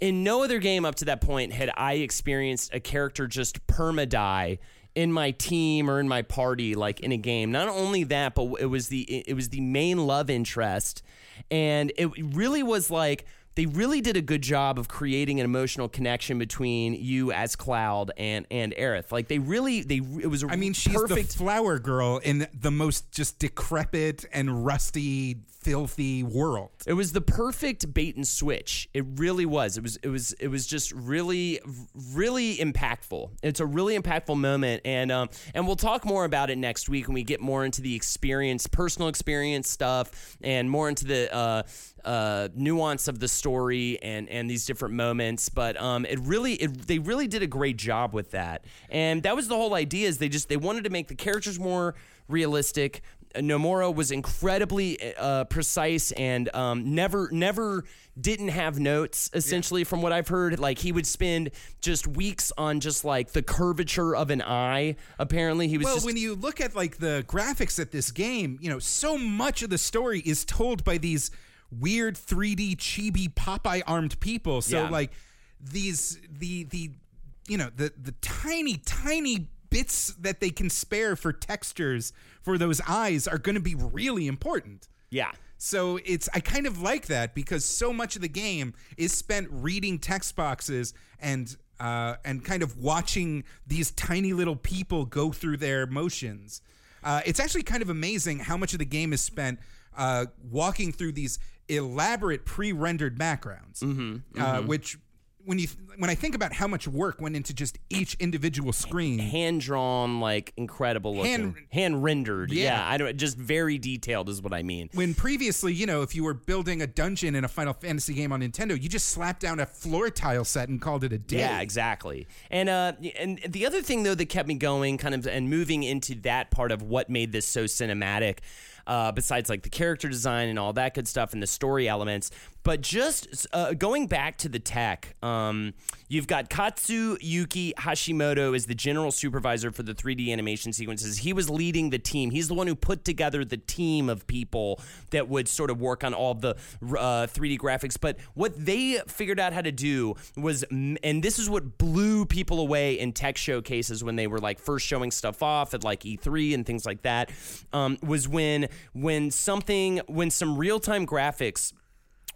In no other game up to that point had I experienced a character just perma die in my team or in my party like in a game. Not only that, but it was the it was the main love interest and it really was like they really did a good job of creating an emotional connection between you as Cloud and and Aerith. Like they really they it was a I mean, she's perfect the flower girl in the most just decrepit and rusty, filthy world. It was the perfect bait and switch. It really was. It was it was it was just really really impactful. It's a really impactful moment and um and we'll talk more about it next week when we get more into the experience, personal experience stuff and more into the uh uh, nuance of the story and and these different moments, but um, it really it, they really did a great job with that, and that was the whole idea. Is they just they wanted to make the characters more realistic. Nomura was incredibly uh, precise and um, never never didn't have notes essentially from what I've heard like he would spend just weeks on just like the curvature of an eye apparently he was Well, just when you look at like the graphics at this game, you know, so much of the story is told by these weird 3D chibi Popeye armed people. So Yeah. like these the the you know, the the tiny tiny bits that they can spare for textures for those eyes are going to be really important. yeah So it's I kind of like that because so much of the game is spent reading text boxes and uh, and kind of watching these tiny little people go through their motions. Uh, it's actually kind of amazing how much of the game is spent uh, walking through these elaborate pre-rendered backgrounds, Uh, which when you when I think about how much work went into just each individual screen, hand drawn, like incredible looking, Hand- hand, rendered. Yeah. Yeah. I don't just very detailed is what I mean. when previously, you know, if you were building a dungeon in a Final Fantasy game on Nintendo, you just slapped down a floor tile set and called it a day. Yeah, exactly. And uh, and the other thing though that kept me going, kind of, and moving into that part of what made this so cinematic. Uh, besides like the character design and all that good stuff and the story elements but just uh, going back to the tech um, you've got katsu yuki hashimoto as the general supervisor for the 3d animation sequences. He was leading the team. He's the one who put together the team of people that would sort of work on all the uh, 3d graphics. But what they figured out how to do was and this is what blew people away in tech showcases when they were like first showing stuff off at like e3 and things like that um, was when when something when some real-time graphics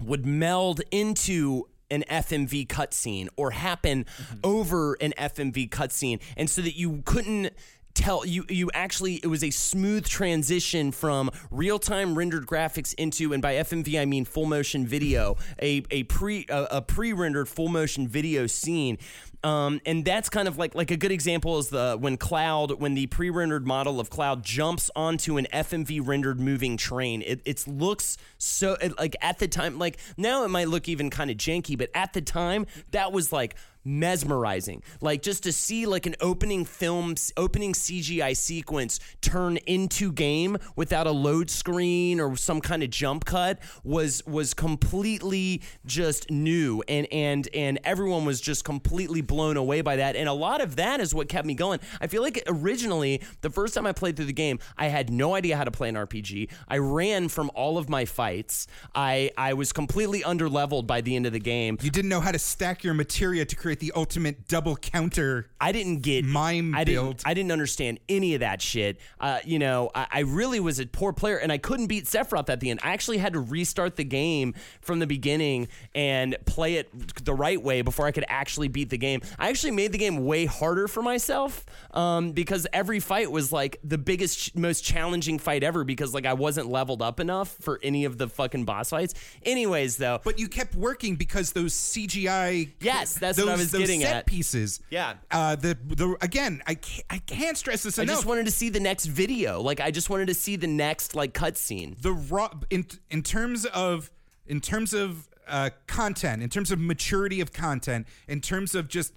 would meld into an FMV cutscene or happen mm-hmm. over an FMV cutscene, and so that you couldn't tell you you actually it was a smooth transition from real-time rendered graphics into and by FMV I mean full motion video a a pre a, a pre-rendered full motion video scene um, and that's kind of like like a good example is the when Cloud when the pre-rendered model of Cloud jumps onto an FMV rendered moving train. It it looks so it, like at the time like now it might look even kind of janky, but at the time that was like mesmerizing. Like just to see like an opening film, opening CGI sequence turn into game without a load screen or some kind of jump cut was was completely just new, and and and everyone was just completely blown away by that. And a lot of that is what kept me going. I feel like originally the first time I played through the game, I had no idea how to play an RPG. I ran from all of my fights. I I was completely under leveled by the end of the game. You didn't know how to stack your materia to create the ultimate double counter. I didn't get mime I build. Didn't, I didn't understand any of that shit. Uh, you know, I, I really was a poor player, and I couldn't beat Sephiroth at the end. I actually had to restart the game from the beginning and play it the right way before I could actually beat the game. I actually made the game way harder for myself um, because every fight was like the biggest, most challenging fight ever because like I wasn't leveled up enough for any of the fucking boss fights. Anyways, though, But you kept working because those CGI. Yes, that's those, was those getting set at. pieces. Yeah. Uh, the the again, I can't, I can't stress this enough. I enough. just wanted to see the next video. Like I just wanted to see the next like cutscene. the raw in in terms of in terms of uh, content, in terms of maturity of content, in terms of just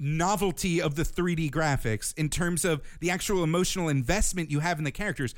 novelty of the 3D graphics, in terms of the actual emotional investment you have in the characters.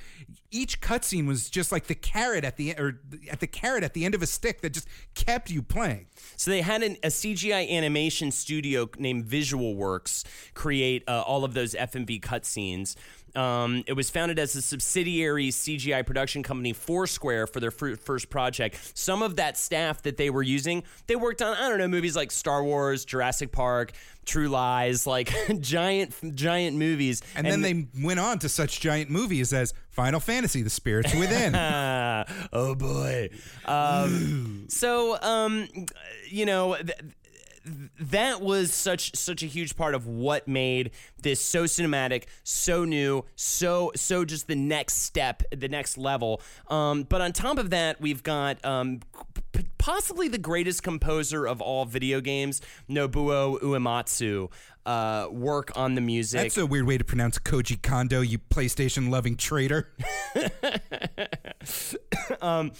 Each cutscene was just like the carrot at the or at the carrot at the end of a stick that just kept you playing. So they had an, a CGI animation studio named Visual Works create uh, all of those FMV cutscenes. Um, it was founded as a subsidiary CGI production company, for Square, for their fir- first project. Some of that staff that they were using, they worked on I don't know movies like Star Wars, Jurassic Park, True Lies, like giant giant movies. And, then they went on to such giant movies as Final Fantasy: The Spirits Within. Oh boy. Um, so, um, you know, th- that was such such a huge part of what made this so cinematic, so new, so so just the next step, the next level. Um, but on top of that, we've got um, p- possibly the greatest composer of all video games, Nobuo Uematsu, uh, work on the music. That's a weird way to pronounce Koji Kondo, you PlayStation loving traitor. um,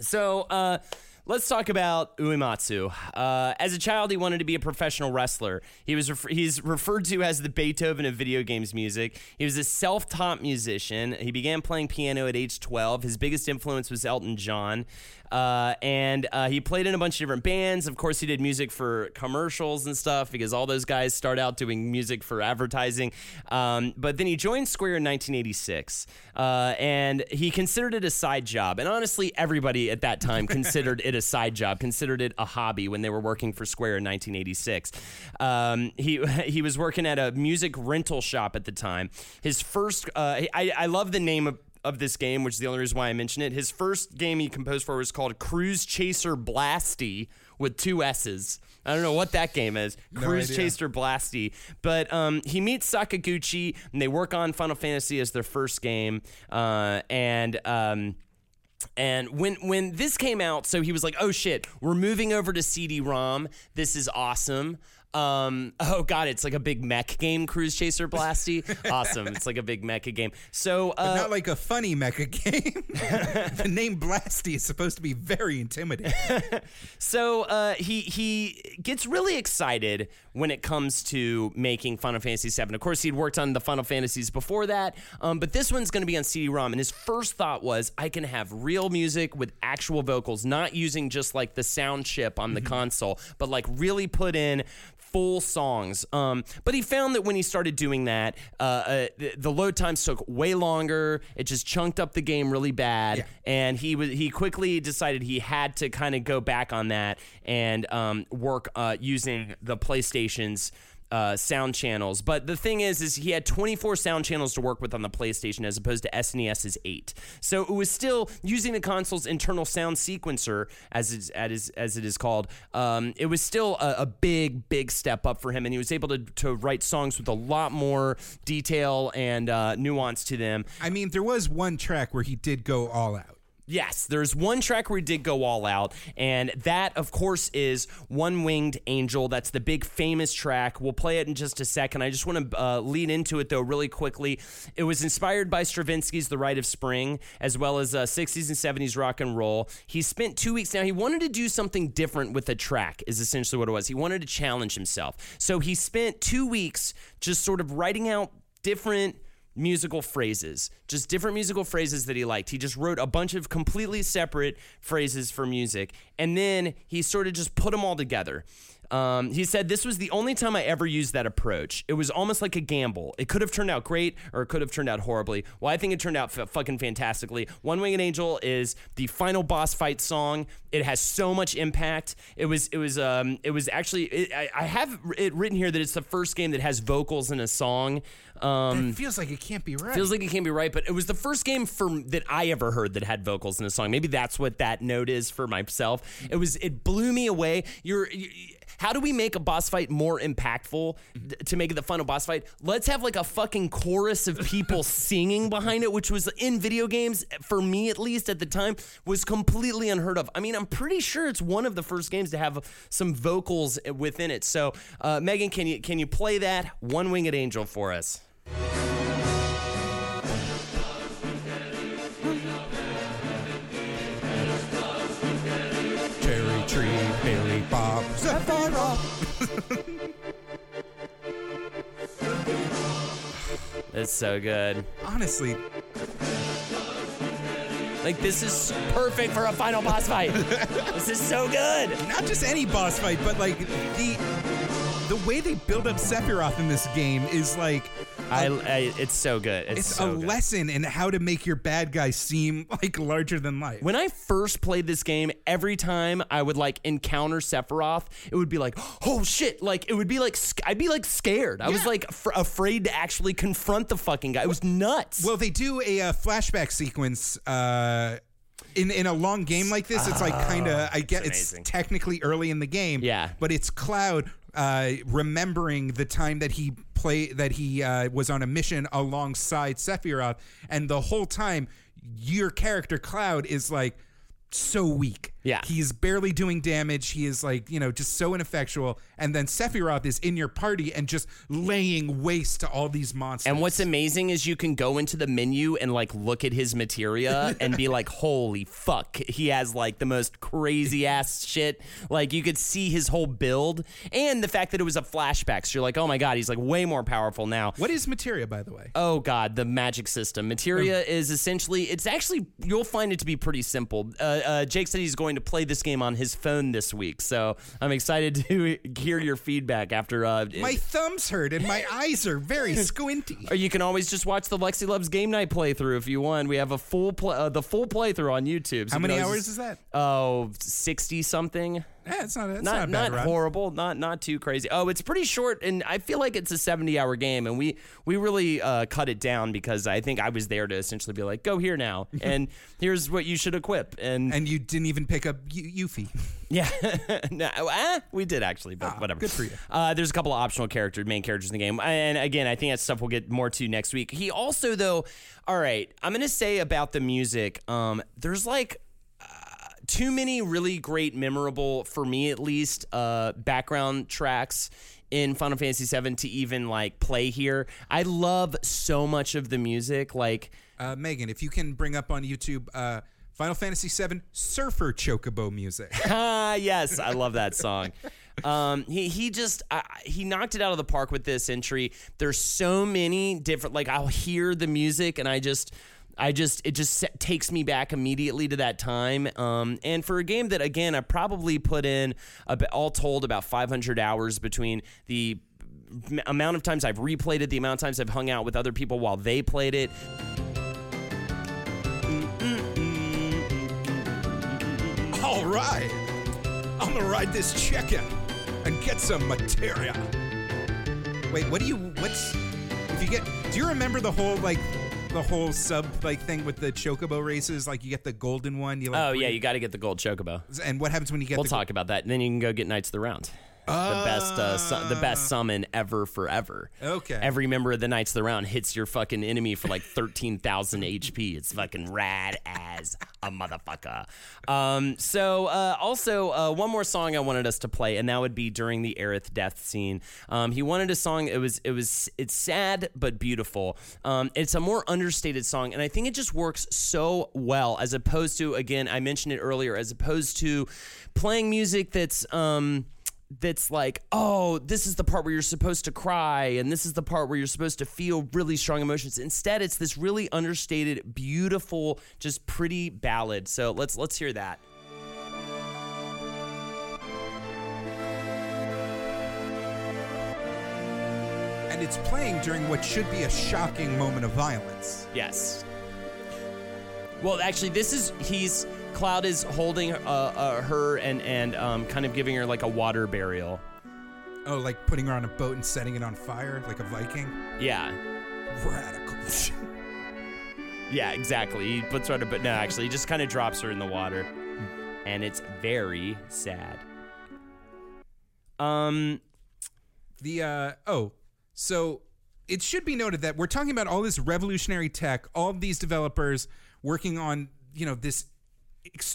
So, uh, let's talk about Uematsu. Uh, as a child, he wanted to be a professional wrestler. He was ref- he's referred to as the Beethoven of video games music. He was a self-taught musician. He began playing piano at age 12. His biggest influence was Elton John. Uh, and uh, he played in a bunch of different bands. Of course, he did music for commercials and stuff because all those guys start out doing music for advertising. Um, but then he joined Square in 1986, uh, and he considered it a side job. And honestly, everybody at that time considered it a side job, considered it a hobby when they were working for Square in 1986. Um, he he was working at a music rental shop at the time. His first, uh, I, I love the name of of this game, which is the only reason why I mention it. His first game he composed for was called Cruise Chaser Blassty with two S's. I don't know what that game is. Cruise idea. Chaser Blassty. But um, he meets Sakaguchi and they work on Final Fantasy as their first game. Uh, and. Um, and when when this came out, so he was like, "Oh shit, we're moving over to CD-ROM. This is awesome." Um, oh god, it's like a big mech game, Cruise Chaser Blassty. awesome, it's like a big mecha game. So uh, Not like a funny mecha game. the name Blassty is supposed to be very intimidating. So uh, he he gets really excited when it comes to making Final Fantasy VII. Of course, he'd worked on the Final Fantasies before that, um, but this one's going to be on CD-ROM. And his first thought was, I can have real music with actual vocals, not using just like the sound chip on the console, but like really put in full songs. Um, but he found that when he started doing that, uh, uh, the, the load times took way longer. It just chunked up the game really bad, Yeah. and he was he quickly decided he had to kind of go back on that and um, work uh, using the PlayStation's. Uh, sound channels, but the thing is, is he had 24 sound channels to work with on the PlayStation as opposed to SNES's eight. So it was still using the console's internal sound sequencer, as it's, as, as it is called. Um, it was still a, a big, big step up for him, and he was able to to write songs with a lot more detail and uh, nuance to them. I mean, there was one track where he did go all out. Yes, there's one track where he did go all out, and that, of course, is One Winged Angel. That's the big famous track. We'll play it in just a second. I just want to uh, lead into it, though, really quickly. It was inspired by Stravinsky's The Rite of Spring, as well as uh, 60s and 70s rock and roll. He spent two weeks now. He wanted to do something different with the track, is essentially what it was. He wanted to challenge himself. So he spent two weeks just sort of writing out different musical phrases, just different musical phrases that he liked. He just wrote a bunch of completely separate phrases for music, and then he sort of just put them all together. Um, he said this was the only time I ever used that approach. It was almost like a gamble. It could have turned out great or it could have turned out horribly. Well, I think it turned out f- fucking fantastically. One Winged Angel is the final boss fight song. It has so much impact. It was it was um it was actually it, I, I have it written here that it's the first game that has vocals in a song. Um, It feels like it can't be right. Feels like it can't be right, but it was the first game for that I ever heard that had vocals in a song. Maybe that's what that note is for myself. It was it blew me away. You're you, how do we make a boss fight more impactful th- to make it the final boss fight? Let's have like a fucking chorus of people singing behind it, which was in video games for me at least at the time was completely unheard of. I mean, I'm pretty sure it's one of the first games to have some vocals within it. So, uh, Megan, can you can you play that One Winged Angel for us? It's so good. Honestly, Like this is perfect for a final boss fight. this is so good. not just any boss fight, but like the the way they build up Sephiroth in this game is like I, I it's so good. It's, it's so a good. lesson in how to make your bad guy seem like larger than life. When I first played this game, every time I would like encounter Sephiroth, it would be like, oh shit! Like it would be like I'd be like scared. I was like afraid to actually confront the fucking guy. It was nuts. Well, they do a, uh flashback sequence uh, in in a long game like this. It's like kind of I get it's, technically early in the game. Yeah. but it's Cloud uh, remembering the time that he play that he uh, was on a mission alongside Sephiroth, and the whole time your character Cloud is like so weak. Yeah. He's barely doing damage. He is like, you know, just so ineffectual. And then Sephiroth is in your party and just laying waste to all these monsters. And what's amazing is you can go into the menu and like look at his materia and be like, holy fuck, he has like the most crazy ass shit. Like you could see his whole build and the fact that it was a flashback. So you're like, oh my God, he's like way more powerful now. What is materia, by the way? Oh God, the magic system. Materia is essentially, it's actually, you'll find it to be pretty simple. Uh, uh, Jake said he's going to play this game on his phone this week. So I'm excited to hear your feedback after. Uh, My thumbs hurt and my eyes are very squinty. Or you can always just watch the Lexi Loves Game Night playthrough if you want. We have a full play, uh, the full playthrough on YouTube. So How many hours is that? Oh, 60 something. Yeah, it's not. It's Not not, not, horrible, not not too crazy. Oh, it's pretty short, and I feel like it's a 70 hour game, and we we really uh, cut it down because I think I was there to essentially be like, go here now, and here's what you should equip, and, And you didn't even pick up Yu- Yuffie. yeah, no, ah, we did actually, but whatever. good for you. Uh, there's a couple of optional characters, main characters in the game, and again, I think that's stuff we'll get more to next week. He also, though, all right, I'm gonna say about the music. Um, there's like too many really great, memorable for me at least, uh, background tracks in Final Fantasy VII to even like play here. I love so much of the music, like. Uh, Megan, if you can bring up on YouTube uh, Final Fantasy VII Surfer Chocobo music. Ah, yes, I love that song. Um, he he just I, he knocked it out of the park with this entry. There's so many different like I'll hear the music and I just I just it just takes me back immediately to that time. Um, and for a game that again I probably put in all told about 500 hours between the amount of times I've replayed it, the amount of times I've hung out with other people while they played it. All right, I'm gonna ride this chicken and get some materia. Wait, what do you? What's if you get? Do you remember the whole like the whole sub like thing with the chocobo races? Like you get the golden one. You like Oh yeah, you got to get the gold chocobo. And what happens when you get? The we'll talk about that, and then you can go get Knights of the Round. The best uh, su- the best summon ever forever. Okay. Every member of the Knights of the Round hits your fucking enemy for like 13,000 HP. It's fucking rad as a motherfucker. Um, so uh, also uh, one more song I wanted us to play, and that would be during the Aerith death scene. Um, he wanted a song. It was it was it's sad but beautiful. Um, it's a more understated song, and I think it just works so well as opposed to again I mentioned it earlier as opposed to playing music that's um that's like, oh, this is the part where you're supposed to cry, and this is the part where you're supposed to feel really strong emotions. Instead, it's this really understated, beautiful, just pretty ballad. So let's let's hear that. And it's playing during what should be a shocking moment of violence. Yes. Well, actually, this is he's Cloud is holding uh, uh, her and and um, kind of giving her like a water burial. Oh, like putting her on a boat and setting it on fire like a Viking? Yeah. Radical. Yeah, exactly. He puts her on a but no, actually, he just kind of drops her in the water, and it's very sad. Um, The uh oh, so it should be noted that we're talking about all this revolutionary tech, all of these developers working on, you know, this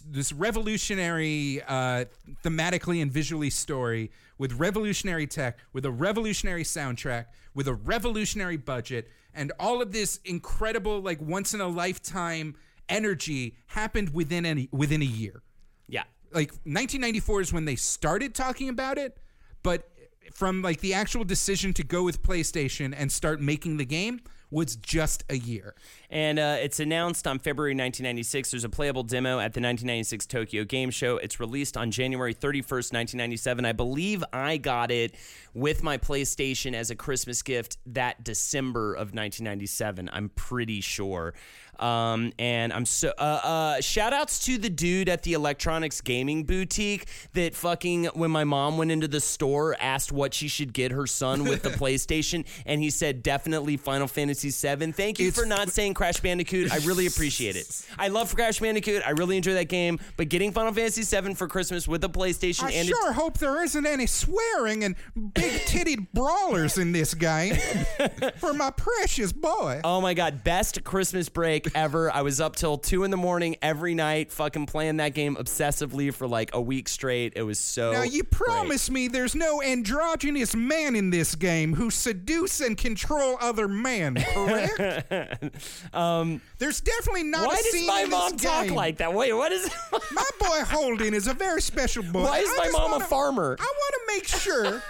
this revolutionary uh thematically and visually story with revolutionary tech, with a revolutionary soundtrack, with a revolutionary budget, and all of this incredible like once in a lifetime energy happened within any within a year. Yeah, like 1994 is when they started talking about it, but from like the actual decision to go with PlayStation and start making the game was just a year. And uh, it's announced on February 1996. There's a playable demo at the 1996 Tokyo Game Show. It's released on January 31st, 1997. I believe I got it with my PlayStation as a Christmas gift that December of 1997. I'm pretty sure. Um, and I'm so uh, uh, shout outs to the dude at the electronics gaming boutique that fucking when my mom went into the store asked what she should get her son with the PlayStation, and he said definitely Final Fantasy VII. Thank you It's- for not saying Crash Bandicoot. I really appreciate it. I love Crash Bandicoot. I really enjoy that game. But getting Final Fantasy VII for Christmas with a PlayStation I and sure hope there isn't any swearing and big titted brawlers in this game for my precious boy. Oh my god, best Christmas break ever. I was up till two in the morning every night, fucking playing that game obsessively for like a week straight. It was so. now you great. promise me there's no androgynous man in this game who seduce and control other men, correct? um, there's definitely not Why a does scene my mom talk game. like that? Wait, what is? It? My boy Holden is a very special boy. Why is I my mom a wanna- farmer? I want to make sure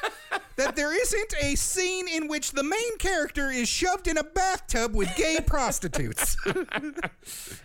that there isn't a scene in which the main character is shoved in a bathtub with gay prostitutes.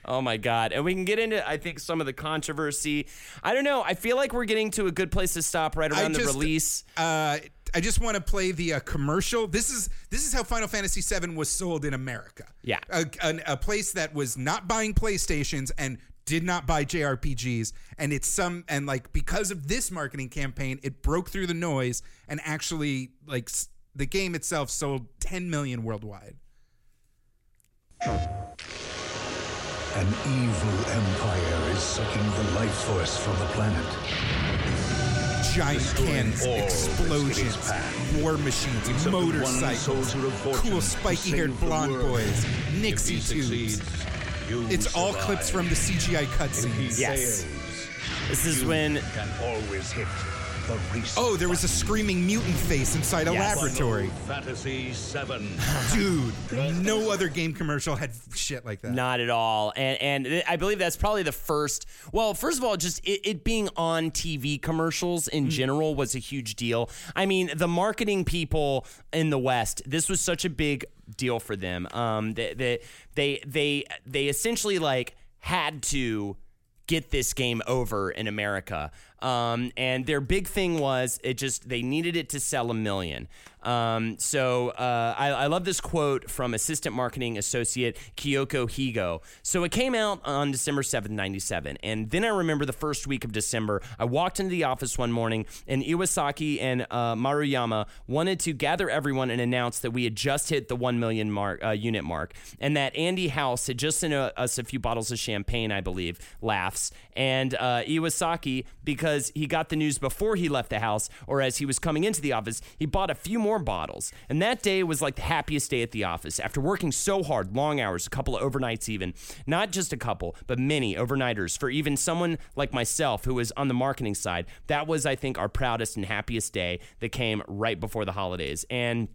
Oh my god! And we can get into I think some of the controversy. I don't know. I feel like we're getting to a good place to stop right around I the release. Uh, I just want to play the uh, commercial. This is this is how Final Fantasy VII was sold in America. Yeah. a, an- a place that was not buying PlayStations and did not buy JRPGs, and it's some and like because of this marketing campaign, it broke through the noise and actually like the game itself sold 10 million worldwide. An evil empire is sucking the life force from the planet. Giant cannons, explosions, war machines, It's up to one motorcycles, soldier of fortune cool spiky haired blonde world. boys, Nixie tubes. Succeeds, you It's all clips from the CGI cutscenes. Yes. This is you when can always hit the reset Oh, there was a screaming mutant face inside a Yes. laboratory. Fantasy VII. Dude, no other game commercial had shit like that. Not at all. And and th- I believe that's probably the first. Well, first of all, just it, it being on TV commercials in Mm. general was a huge deal. I mean, the marketing people in the West, this was such a big deal for them. Um, they they they they, they essentially like had to get this game over in America. Um, and their big thing was it just they needed it to sell a million. Um, so uh, I, I love this quote from assistant marketing associate Kyoko Higo. So it came out on December 7th, 97. And then I remember the first week of December, I walked into the office one morning and Iwasaki and uh, Maruyama wanted to gather everyone and announce that we had just hit the 1 million mark, uh, unit mark and that Andy House had just sent a, us a few bottles of champagne, I believe, laughs. And uh, Iwasaki, because he got the news before he left the house or as he was coming into the office, he bought a few more bottles. And that day was like the happiest day at the office. After working so hard, long hours, a couple of overnights even, not just a couple, but many overnighters for even someone like myself who was on the marketing side, that was, I think, our proudest and happiest day that came right before the holidays. And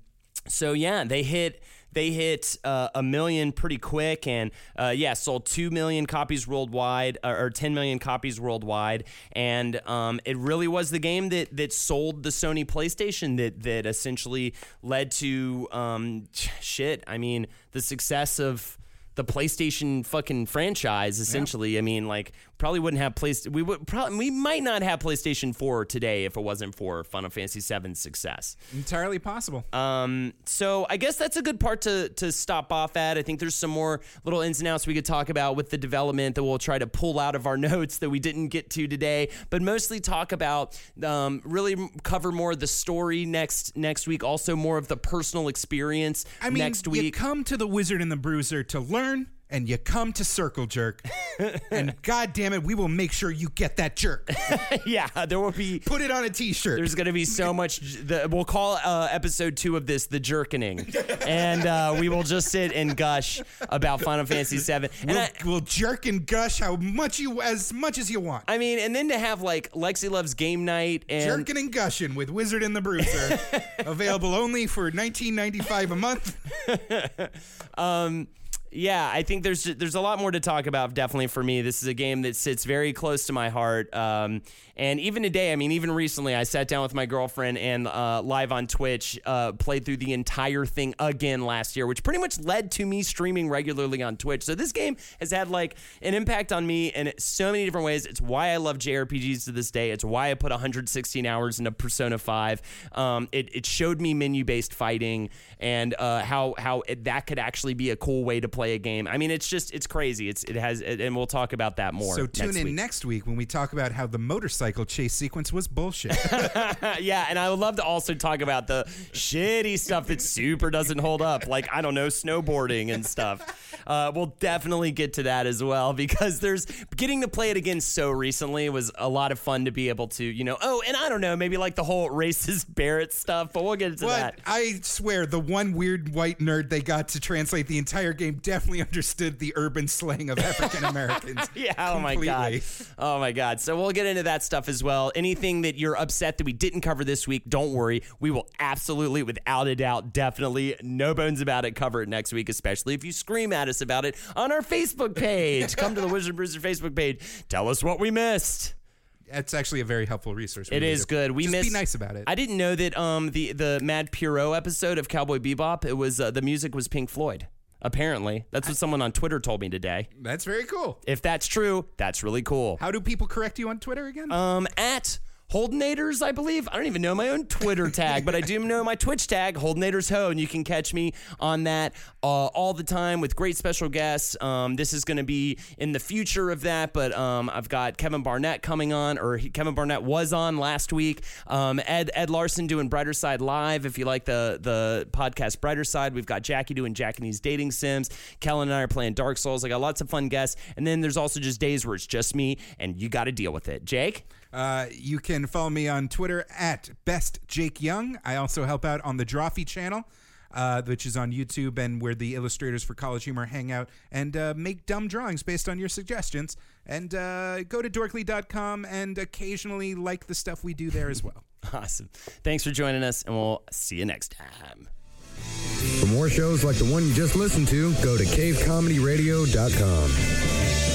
so yeah, they hit they hit uh, a million pretty quick, and uh, yeah, sold two million copies worldwide, or, or ten million copies worldwide, and um, it really was the game that that sold the Sony PlayStation that that essentially led to um, shit. I mean, the success of the PlayStation fucking franchise essentially. I mean, like probably wouldn't have place we would probably we might not have PlayStation 4 today if it wasn't for Final Fantasy 7's success. Entirely possible. Um, so I guess that's a good part to to stop off at. I think there's some more little ins and outs we could talk about with the development that we'll try to pull out of our notes that we didn't get to today, but mostly talk about um, really cover more of the story next next week. Also more of the personal experience I mean, next you week. come to the Wizard and the Bruiser to learn, and you come to Circle Jerk, and God damn it, we will make sure you get that jerk. yeah, there will be Put it on a T-shirt. There's going to be so much. The, we'll call uh, episode two of this the jerkening, and uh, we will just sit and gush about Final Fantasy VII. And we'll, I, we'll jerk and gush how much you as much as you want. I mean, and then to have like Lexi loves game night and Jerking and gushing with Wizard and the Bruiser, available only for 19.95 a month. um, yeah, I think there's there's a lot more to talk about. Definitely for me, this is a game that sits very close to my heart. Um, and even today, I mean, even recently, I sat down with my girlfriend and uh, live on Twitch uh, played through the entire thing again last year, which pretty much led to me streaming regularly on Twitch. So this game has had like an impact on me in so many different ways. It's why I love JRPGs to this day. It's why I put 116 hours into Persona 5. Um, it, it showed me menu based fighting and uh, how how it, that could actually be a cool way to play a game. I mean, it's just it's crazy. It's it has, and we'll talk about that more. So tune next in week. next week when we talk about how the motorcycle chase sequence was bullshit. yeah, and I would love to also talk about the shitty stuff that super doesn't hold up, like I don't know, snowboarding and stuff. Uh, we'll definitely get to that as well because there's getting to play it again so recently was a lot of fun to be able to, you know. Oh, and I don't know, maybe like the whole racist Barret stuff, but we'll get into But that. I swear, the one weird white nerd they got to translate the entire game definitely understood the urban slang of African Americans. Yeah, oh my god. Oh my god. So we'll get into that stuff as well. Anything that you're upset that we didn't cover this week, don't worry. We will absolutely without a doubt definitely no bones about it cover it next week, especially if you scream at us about it on our Facebook page. Come to the Wizard Bruiser Facebook page. Tell us what we missed. That's actually a very helpful resource. It is good. We Just missed. be nice about it. I didn't know that um the the Mad Pierrot episode of Cowboy Bebop. It was uh, the music was Pink Floyd. Apparently, that's what someone on Twitter told me today. That's very cool. If that's true, that's really cool. How do people correct you on Twitter again? Um, at Holdenators, I believe. I don't even know my own Twitter tag, but I do know my Twitch tag, Holdenators Ho, and you can catch me on that uh, all the time with great special guests. Um, this is going to be in the future of that, but um, I've got Kevin Barnett coming on, or he, Kevin Barnett was on last week. Um, Ed Ed Larson doing Brighter Side Live. If you like the the podcast Brighter Side, we've got Jackie doing Jackie's Dating Sims. Kellen and I are playing Dark Souls. I got lots of fun guests, and then there's also just days where it's just me, and you got to deal with it. Jake. Uh, you can follow me on Twitter at best Jake Young. I also help out on the Drawfee channel, uh, which is on YouTube and where the illustrators for College Humor hang out and uh, make dumb drawings based on your suggestions. And uh, go to dorkly.com and occasionally like the stuff we do there as well. Awesome. Thanks for joining us, and we'll see you next time. For more shows like the one you just listened to, go to cavecomedyradio.com.